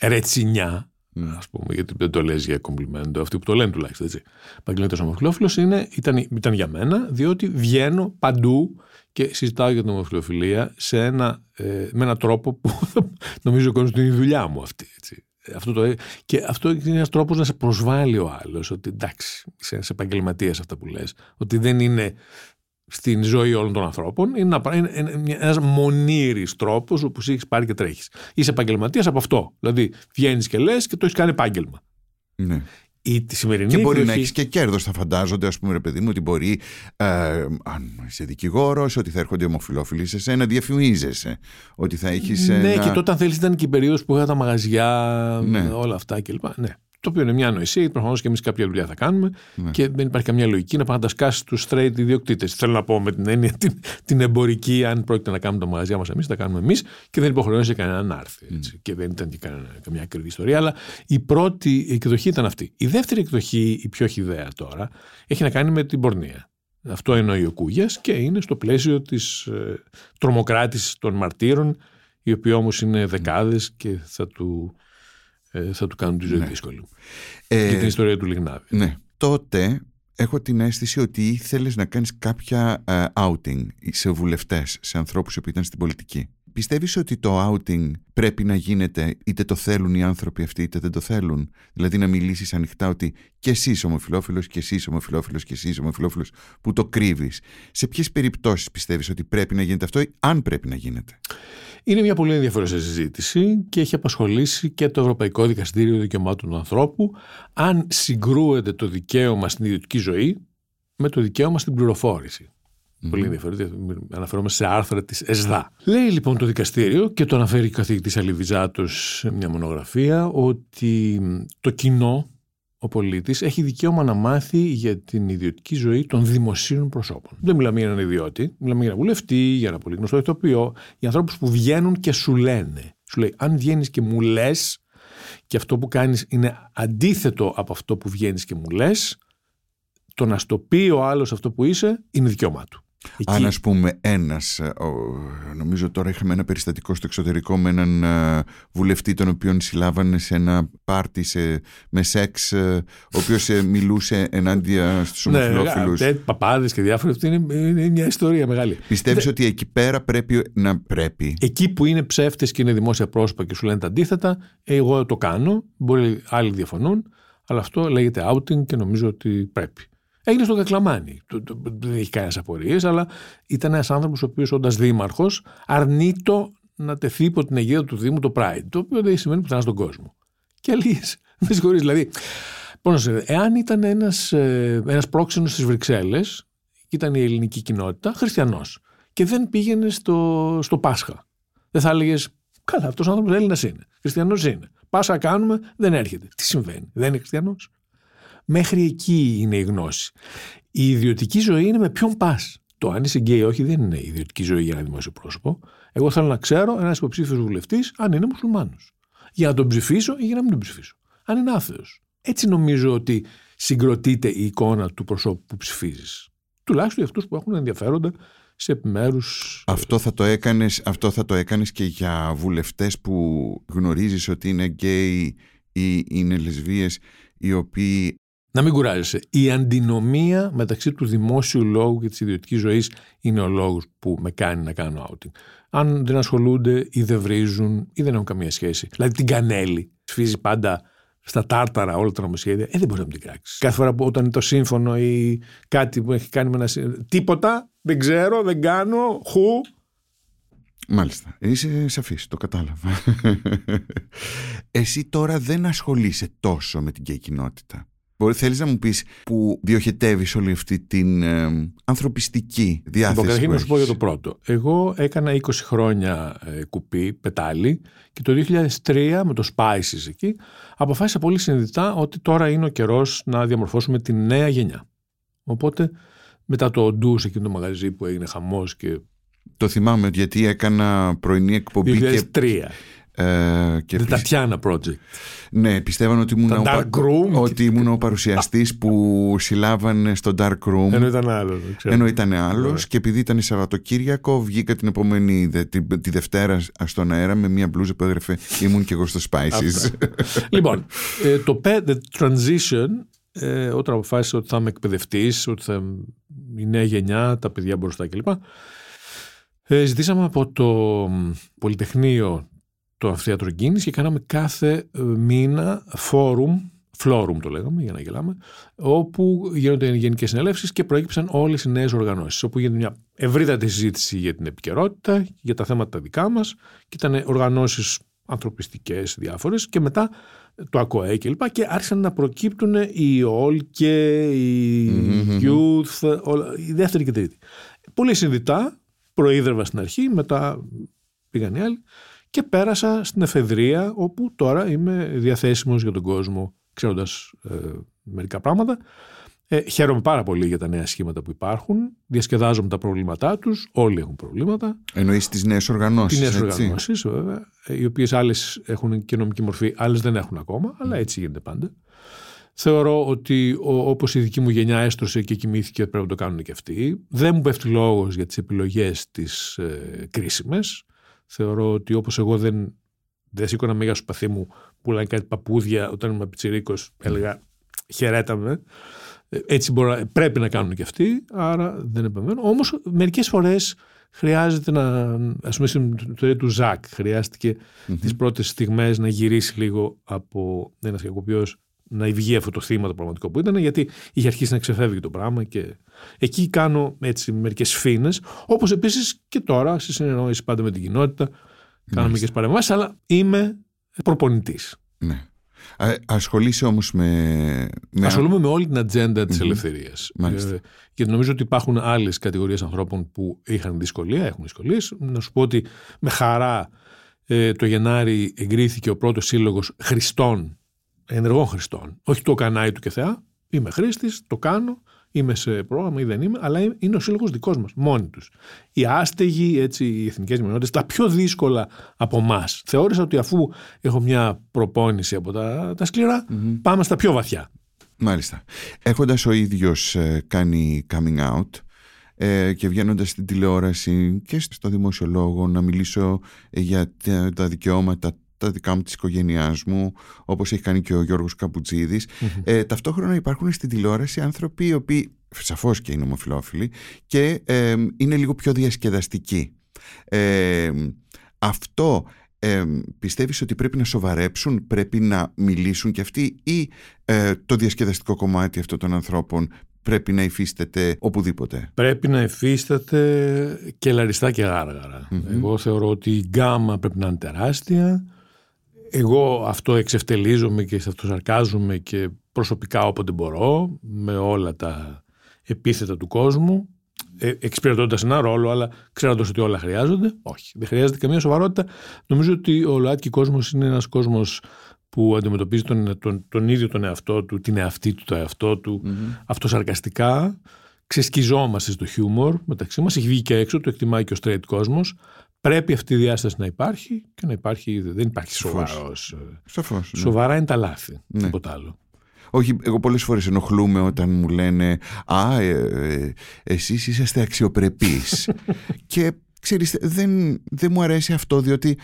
ρετσινιά, Ναι. ας πούμε, γιατί δεν το λες για κομπλιμέντο, αυτοί που το λένε τουλάχιστον έτσι. Επαγγελματία ομοφυλόφιλος ήταν, ήταν για μένα, διότι βγαίνω παντού και συζητάω για την ομοφυλοφιλία σε ένα, ε, με έναν τρόπο που νομίζω ο κόσμος ότι είναι η δουλειά μου αυτή. Έτσι. Αυτό το, και αυτό είναι ένας τρόπος να σε προσβάλλει ο άλλος. Ότι εντάξει, είσαι ένας επαγγελματίας αυτά που λες. Ότι δεν είναι στην ζωή όλων των ανθρώπων. Είναι, ένα, είναι, είναι ένας μονήρης τρόπος όπου εσύ έχεις πάρει και τρέχεις. Είσαι επαγγελματίας από αυτό. Δηλαδή βγαίνεις και λες και το έχεις κάνει επάγγελμα. ναι. Η τη σημερινή Και μπορεί να εκδοχή- έχεις και κέρδος. Θα φαντάζονται, ας πούμε, ρε παιδί μου, ότι μπορεί, ε, αν είσαι δικηγόρος, ότι θα έρχονται ομοφυλόφιλοι σε σένα, διαφημίζεσαι. Ότι θα έχεις. Ναι, και τότε αν θέλεις ήταν και η περίοδος που είχα τα μαγαζιά, Ναι. όλα αυτά κλπ. Ναι. Το οποίο είναι μια ανοησία, γιατί προφανώς και εμείς κάποια δουλειά θα κάνουμε και δεν υπάρχει καμιά λογική να πάνε να τα σκάσει τους straight ιδιοκτήτες. Θέλω να πω με την έννοια την, την εμπορική, αν πρόκειται να κάνουμε τα μαγαζιά μας εμείς, τα κάνουμε εμείς και δεν υποχρεώνει κανέναν να έρθει. Έτσι. Και δεν ήταν και κανένα, καμιά ακριβή ιστορία. Αλλά η πρώτη εκδοχή ήταν αυτή. Η δεύτερη εκδοχή, η πιο χιδαία τώρα, έχει να κάνει με την πορνεία. Αυτό εννοεί ο Κούγιας και είναι στο πλαίσιο της ε, τρομοκράτησης των μαρτύρων, οι οποίοι όμως είναι δεκάδες και θα του, ε, θα του κάνουν τη ζωή δύσκολη. Ε, Και την ιστορία του Λιγνάδη. Ναι. Τότε έχω την αίσθηση ότι ήθελες να κάνεις κάποια ε, outing σε βουλευτές, σε ανθρώπους που ήταν στην πολιτική. Πιστεύεις ότι το outing πρέπει να γίνεται είτε το θέλουν οι άνθρωποι αυτοί είτε δεν το θέλουν; Δηλαδή να μιλήσεις ανοιχτά ότι και εσύ είσαι ομοφιλόφιλος και εσύ είσαι ομοφιλόφιλος και εσύ είσαι ομοφιλόφιλος που το κρύβεις. Σε ποιες περιπτώσεις πιστεύεις ότι πρέπει να γίνεται αυτό ή αν πρέπει να γίνεται; Είναι μια πολύ ενδιαφέρουσα συζήτηση και έχει απασχολήσει και το Ευρωπαϊκό Δικαστήριο Δικαιωμάτων του Ανθρώπου αν συγκρούεται το δικαίωμα στην ιδιωτική ζωή με το δικαίωμα στην πληροφόρηση. Πολύ ενδιαφέρον. Αναφέρομαι σε άρθρα της ΕΣΔΑ. Λέει λοιπόν το δικαστήριο και το αναφέρει ο καθηγητής Αλιβιζάτος σε μια μονογραφία ότι το κοινό, ο πολίτης, έχει δικαίωμα να μάθει για την ιδιωτική ζωή των δημοσίων προσώπων. Δεν μιλάμε για έναν ιδιώτη, μιλάμε για έναν βουλευτή, για ένα πολύ γνωστό ηθοποιό, για ανθρώπους που βγαίνουν και σου λένε. Σου λέει, αν βγαίνεις και μου λες, και αυτό που κάνεις είναι αντίθετο από αυτό που βγαίνεις και μου λες, το να στο πει ο άλλος αυτό που είσαι είναι δικαίωμά του. Εκεί- Αν ας πούμε ένας, ε, ο- νομίζω τώρα είχαμε ένα περιστατικό στο εξωτερικό με έναν ε, βουλευτή τον οποίον συλλάβανε σε ένα πάρτι σε, με σεξ ε, ο οποίος ε, μιλούσε ενάντια στους ομοφυλόφιλους. Ναι, παπάδες και διάφορα. Αυτή είναι, είναι μια ιστορία μεγάλη. Πιστεύεις ότι εκεί πέρα πρέπει να πρέπει; Εκεί που είναι ψεύτες και είναι δημόσια πρόσωπα και σου λένε τα αντίθετα, εγώ το κάνω. Μπορεί άλλοι διαφωνούν, αλλά αυτό λέγεται outing και νομίζω ότι πρέπει. Έγινε στον Κακλαμάνη. Το- το- Δεν έχει κανένας απορίες, αλλά ήταν ένας άνθρωπος ο οποίος, όντας δήμαρχος, αρνείτο να τεθεί υπό την αιγύδα του Δήμου το Pride, το οποίο δεν σημαίνει πουθενά στον κόσμο. Και αλλιώς. Με συγχωρείς, δηλαδή. Πώς να σε πω, εάν ήταν ένας ένας πρόξενος στις Βρυξέλλες, ήταν η ελληνική κοινότητα, χριστιανός, και δεν πήγαινε στο, στο Πάσχα, δεν θα έλεγες Καλά, αυτός ο άνθρωπος Έλληνας είναι. Χριστιανός είναι. Πάσα κάνουμε, δεν έρχεται. Τι συμβαίνει, δεν είναι χριστιανός; Μέχρι εκεί είναι η γνώση. Η ιδιωτική ζωή είναι με ποιον πας. Το αν είσαι γκέι ή όχι δεν είναι η ιδιωτική ζωή για ένα δημόσιο πρόσωπο. Εγώ θέλω να ξέρω ένας υποψήφιος βουλευτής αν είναι μουσουλμάνος. Για να τον ψηφίσω ή για να μην τον ψηφίσω. Αν είναι άθεος. Έτσι νομίζω ότι συγκροτείται η εικόνα του προσώπου που ψηφίζεις. Τουλάχιστον για αυτούς που έχουν ενδιαφέροντα σε επιμέρους. Αυτό θα, το έκανες, αυτό θα το έκανες και για βουλευτές που γνωρίζεις ότι είναι γκέι ή είναι λεσβείες οι οποίοι Να μην κουράζεσαι. Η αντινομία μεταξύ του δημόσιου λόγου και της ιδιωτικής ζωής είναι ο λόγος που με κάνει να κάνω outing. Αν δεν ασχολούνται ή δεν βρίζουν ή δεν έχουν καμία σχέση. Δηλαδή την κανέλη σφίζει πάντα στα τάρταρα όλα τα νομοσχέδια, ε, δεν μπορεί να μην την κράξεις. Κάθε φορά που όταν είναι το σύμφωνο ή κάτι που έχει κάνει με ένα. σύ- Τίποτα, δεν ξέρω, δεν κάνω, χου. Μάλιστα. Είσαι σαφής, το κατάλαβα. Εσύ τώρα δεν ασχολείσαι τόσο με την γκέι κοινότητα. Μπορεί, θέλεις να μου πεις που διοχετεύεις όλη αυτή την ε, ανθρωπιστική διάθεση Λοιπόν, καταρχήν που να σου πω για έχεις; το πρώτο. Εγώ έκανα 20 χρόνια ε, κουπί, πετάλι και το 2003 με το Spices εκεί αποφάσισα πολύ συνειδητά ότι τώρα είναι ο καιρός να διαμορφώσουμε τη νέα γενιά. Οπότε μετά το ντους εκείνο το μαγαζί που έγινε χαμός και Το θυμάμαι γιατί έκανα πρωινή εκπομπή και, 2003. Ε, και The πι- Tatiana Project. ναι, πιστεύαν ότι ήμουν, Τα ο, πα- Dark Room. ότι ήμουν ο παρουσιαστής που συλλάβανε στο Dark Room Ενώ ήταν άλλος. δεν ξέρω. Ενώ ήταν άλλος Ναι. και επειδή ήταν Σαββατοκύριακο, βγήκα την επόμενη δε- τη, τη Δευτέρα στον αέρα με μια μπλούζα που έγραφε Ήμουν και εγώ στο Spices. λοιπόν, ε, το pe- the transition, ε, όταν αποφάσισα ότι θα είμαι εκπαιδευτής, ότι θα η νέα γενιά, τα παιδιά μπροστά κλπ. Ε, ζητήσαμε από το μ, Πολυτεχνείο το Αμφιθέατρο Γκίνης και κάναμε κάθε ε, μήνα φόρουμ, φλόρουμ το λέγαμε για να γελάμε, όπου γίνονται γενικές συνελεύσεις και προέκυψαν όλες οι νέες οργανώσεις, όπου γίνεται μια ευρύτατη συζήτηση για την επικαιρότητα, για τα θέματα δικά μας και ήταν οργανώσεις ανθρωπιστικές διάφορες και μετά το ΑΚΟΕ και λοιπά και άρχισαν να προκύπτουν οι ΟΛΚΕ, οι Youth, όλα, η δεύτερη και τρίτη. Πολύ συνδυτά, προείδρευα στην αρχή, μετά πήγαν οι άλλοι και πέρασα στην εφεδρεία όπου τώρα είμαι διαθέσιμος για τον κόσμο ξέροντας ε, μερικά πράγματα. Ε, χαίρομαι πάρα πολύ για τα νέα σχήματα που υπάρχουν. Διασκεδάζομαι τα προβλήματά τους. Όλοι έχουν προβλήματα. Εννοείς τις νέες οργανώσεις. Τις νέες οργανώσεις, βέβαια. ε, Οι οποίες άλλες έχουν και νομική μορφή, άλλες δεν έχουν ακόμα, αλλά έτσι γίνεται πάντα. Θεωρώ ότι όπως η δική μου γενιά έστρωσε και κοιμήθηκε, πρέπει να το κάνουν και αυτοί. Δεν μου πέφτει λόγος για τις επιλογές τις ε, κρίσιμες. Θεωρώ ότι όπως εγώ δεν, δεν σήκωνα μέγα στο παθί μου που λένε κάτι παππούδια όταν ήμουν πιτσιρίκος, έλεγα χαιρέτα με. Ε, Έτσι μπορώ, πρέπει να κάνουν και αυτοί, άρα δεν επεμβαίνω. Όμως μερικές φορές χρειάζεται να. Α πούμε, στην ιστορία του Ζακ, χρειάστηκε mm-hmm. τις πρώτες στιγμές να γυρίσει λίγο από ένας κακοποιός να βγει αυτό το θύμα το πραγματικό που ήταν, γιατί είχε αρχίσει να ξεφεύγει το πράγμα και εκεί κάνω έτσι μερικές φίνε. Όπως επίσης και τώρα, στη συνεννόηση πάντα με την κοινότητα, κάνω μερικέ παρεμβάσεις, αλλά είμαι προπονητής. Ναι. Α, ασχολείσαι όμως με, με. Ασχολούμαι με όλη την ατζέντα της mm-hmm. ελευθερίας. Ε, γιατί νομίζω ότι υπάρχουν άλλες κατηγορίες ανθρώπων που είχαν δυσκολία, έχουν δυσκολίες. Να σου πω ότι με χαρά ε, το Γενάρη εγκρίθηκε ο πρώτος σύλλογος Χριστών ενεργών χρηστών. Όχι το κανάλι του και θεά. Είμαι χρήστης, το κάνω, είμαι σε πρόγραμμα ή δεν είμαι, αλλά είναι ο σύλλογος δικός μας, μόνοι τους. Οι άστεγοι, έτσι, οι εθνικές μειονότητες, τα πιο δύσκολα από εμά. Θεώρησα ότι αφού έχω μια προπόνηση από τα, τα σκληρά, mm-hmm. πάμε στα πιο βαθιά. Μάλιστα. Έχοντας ο ίδιος ε, κάνει coming out, ε, και βγαίνοντας στην τηλεόραση και στο δημόσιο λόγο να μιλήσω για τα δικαιώματα τα δικά μου της οικογένειάς μου όπως έχει κάνει και ο Γιώργος Καμπουτζίδης mm-hmm. ε, ταυτόχρονα υπάρχουν στην τηλεόραση άνθρωποι οι οποίοι σαφώς και είναι ομοφιλόφιλοι και ε, είναι λίγο πιο διασκεδαστικοί ε, αυτό ε, πιστεύεις ότι πρέπει να σοβαρέψουν πρέπει να μιλήσουν και αυτοί ή ε, το διασκεδαστικό κομμάτι αυτών των ανθρώπων πρέπει να υφίσταται οπουδήποτε; Πρέπει να υφίσταται και λαριστά και γάργαρα. Mm-hmm. Εγώ θεωρώ ότι η γκάμα πρέπει να είναι τεράστια εγώ αυτό εξευτελίζομαι και σε αυτό σαρκάζομαι και προσωπικά όποτε μπορώ με όλα τα επίθετα του κόσμου ε, εξυπηρετώντας ένα ρόλο, αλλά ξέροντας ότι όλα χρειάζονται. Όχι, δεν χρειάζεται καμία σοβαρότητα. Νομίζω ότι ο ΛΟΑΤΚΙ κόσμος είναι ένας κόσμος που αντιμετωπίζει τον, τον, τον ίδιο τον εαυτό του, την εαυτή του, το εαυτό του, mm-hmm. αυτοσαρκαστικά. Ξεσκιζόμαστε στο χιούμορ μεταξύ μας. Έχει βγει και έξω, το εκτιμάει και ο straight κόσμος. Πρέπει αυτή η διάσταση να υπάρχει και να υπάρχει. Δεν υπάρχει σοβαρός. Ναι. Σοβαρά είναι τα λάθη. Ναι. Τίποτα άλλο. Όχι, εγώ πολλές φορές ενοχλούμε όταν μου λένε «Α, ε, ε, εσείς είσαστε αξιοπρεπείς». και ξέρεις, δεν, δεν μου αρέσει αυτό διότι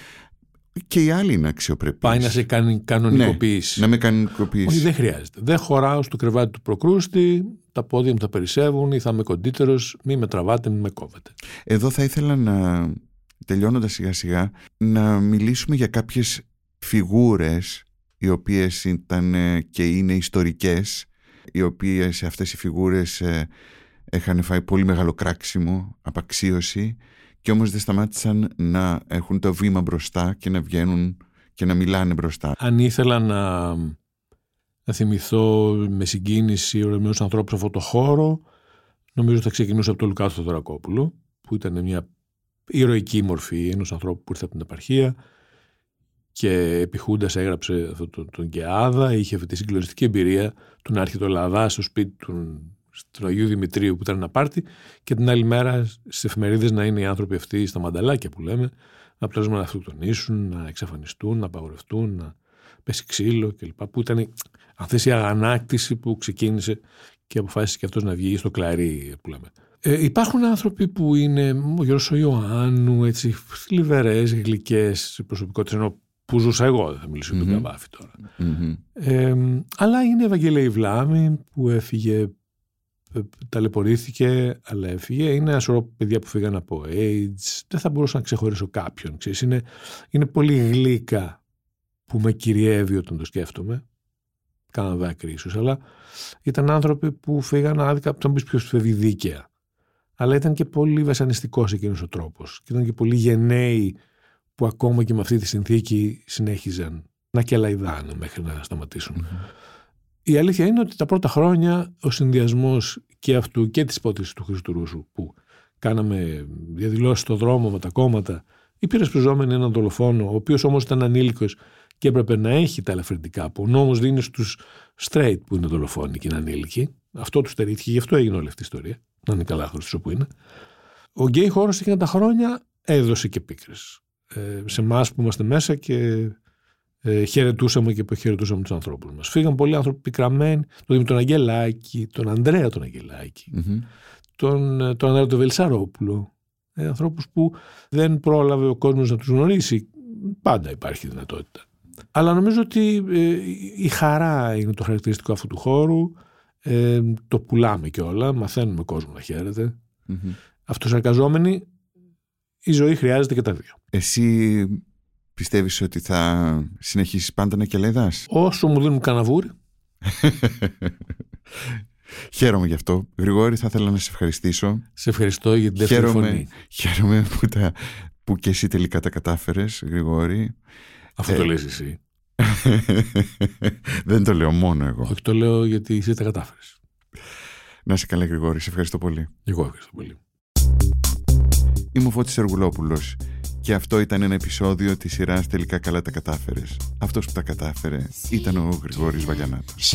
και οι άλλοι είναι αξιοπρεπείς. Πάει να σε κάνει κανονικοποίηση. Ναι, να με κανονικοποιήσει. Όχι, δεν χρειάζεται. Δεν χωράω στο κρεβάτι του προκρούστη, τα πόδια μου θα περισσεύουν ή θα είμαι κοντύτερος, μη με τραβάτε, μη με κόβετε. Εδώ θα ήθελα να τελειώνοντας σιγά σιγά να μιλήσουμε για κάποιες φιγούρες οι οποίες ήταν και είναι ιστορικές οι οποίες αυτές οι φιγούρες είχαν φάει πολύ μεγάλο κράξιμο, απαξίωση και όμως δεν σταμάτησαν να έχουν το βήμα μπροστά και να βγαίνουν και να μιλάνε μπροστά. Αν ήθελα να, να θυμηθώ με συγκίνηση ορισμένους ανθρώπους σε αυτό το χώρο νομίζω θα ξεκινούσα από τον Λουκάτο Θοδωρακόπουλο που ήταν μια ηρωική μορφή ενός ανθρώπου που ήρθε από την επαρχία και επιχούντας έγραψε αυτό τον, τον Κεάδα, είχε αυτή τη συγκλονιστική εμπειρία του να έρχεται ο Λαδάς στο σπίτι του του Αγίου Δημητρίου που ήταν ένα πάρτι και την άλλη μέρα στις εφημερίδες να είναι οι άνθρωποι αυτοί στα μανταλάκια που λέμε να πλέον να αυτοκτονήσουν, να εξαφανιστούν, να απαγορευτούν, να πέσει ξύλο κλπ. Που ήταν αυτή η αγανάκτηση που ξεκίνησε και αποφάσισε και αυτός να βγει στο κλαρί που λέμε. Ε, υπάρχουν άνθρωποι που είναι ο Γιώργος ο Ιωάννου, έτσι, θλιβερές, γλυκές προσωπικότητες, ενώ που ζούσα εγώ, δεν θα μιλήσω mm-hmm. για τον Καβάφη τώρα. Mm-hmm. Ε, αλλά είναι Ευαγγελία Βλάμη που έφυγε, ε, ταλαιπωρήθηκε, αλλά έφυγε. Είναι ένα σωρό παιδιά που φύγαν από AIDS. Δεν θα μπορούσα να ξεχωρίσω κάποιον. Ξέρεις. Είναι, είναι πολύ γλύκα που με κυριεύει όταν το σκέφτομαι. Κάνα δάκρυ ίσως, αλλά ήταν άνθρωποι που φύγαν άδικα, θα μου πεις ποιος φεύγει δίκαια αλλά ήταν και πολύ βασανιστικός εκείνος ο τρόπος και ήταν και πολύ γενναίοι που ακόμα και με αυτή τη συνθήκη συνέχιζαν να κελαϊδάνε μέχρι να σταματήσουν. Η αλήθεια είναι ότι τα πρώτα χρόνια ο συνδυασμός και αυτού και της υπόθεση του Χρήστου Ρούσου που κάναμε διαδηλώσεις στο δρόμο με τα κόμματα υπερασπιζόμενοι έναν δολοφόνο, ο οποίος όμως ήταν ανήλικος και έπρεπε να έχει τα ελαφρυντικά που ο νόμος δίνει στους straight που είναι δολοφόνοι και είναι ανήλικοι. Αυτό του στερήθηκε, γι' αυτό έγινε όλη αυτή η ιστορία. Να είναι καλά χρωστή όπου είναι. Ο γκέι χώρος εκείνα τα χρόνια έδωσε και πίκρες. Ε, σε εμάς που είμαστε μέσα και ε, χαιρετούσαμε και χαιρετούσαμε τους ανθρώπους μας. Φύγαν πολλοί άνθρωποι πικραμένοι. Τον, τον Αγγελάκη, τον Ανδρέα τον αγγελακη τον, ε, τον Ανδρέα τον Βελσαρόπουλο. Ε, Ανθρώπους που δεν πρόλαβε ο κόσμος να τους γνωρίσει. Πάντα υπάρχει δυνατότητα. Αλλά νομίζω ότι ε, η χαρά είναι το χαρακτηριστικό αυτού του χώρου. Ε, το πουλάμε και όλα. Μαθαίνουμε κόσμο να χαίρεται. Mm-hmm. Αυτοσαρκαζόμενοι, η ζωή χρειάζεται και τα δύο. Εσύ πιστεύεις ότι θα συνεχίσεις πάντα να κελέδας; Όσο μου δίνουν καναβούρι. Χαίρομαι γι' αυτό. Γρηγόρη, θα ήθελα να σε ευχαριστήσω. Σε ευχαριστώ για την δεύτερη χαίρομαι, φωνή. Χαίρομαι που, τα, που και εσύ τελικά τα κατάφερες, Γρηγόρη. Αυτό ε, το λες εσύ. Δεν το λέω μόνο εγώ. Όχι, το λέω γιατί εσύ τα κατάφερες. Να είσαι καλά, Γρηγόρη. Σε ευχαριστώ πολύ. Εγώ ευχαριστώ πολύ. Είμαι ο Φώτης Εργουλόπουλος και αυτό ήταν ένα επεισόδιο της σειράς «Τελικά καλά τα κατάφερες». Αυτός που τα κατάφερε ήταν ο Γρηγόρης Βαγιανάτος.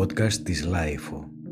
Podcast της Lifeo.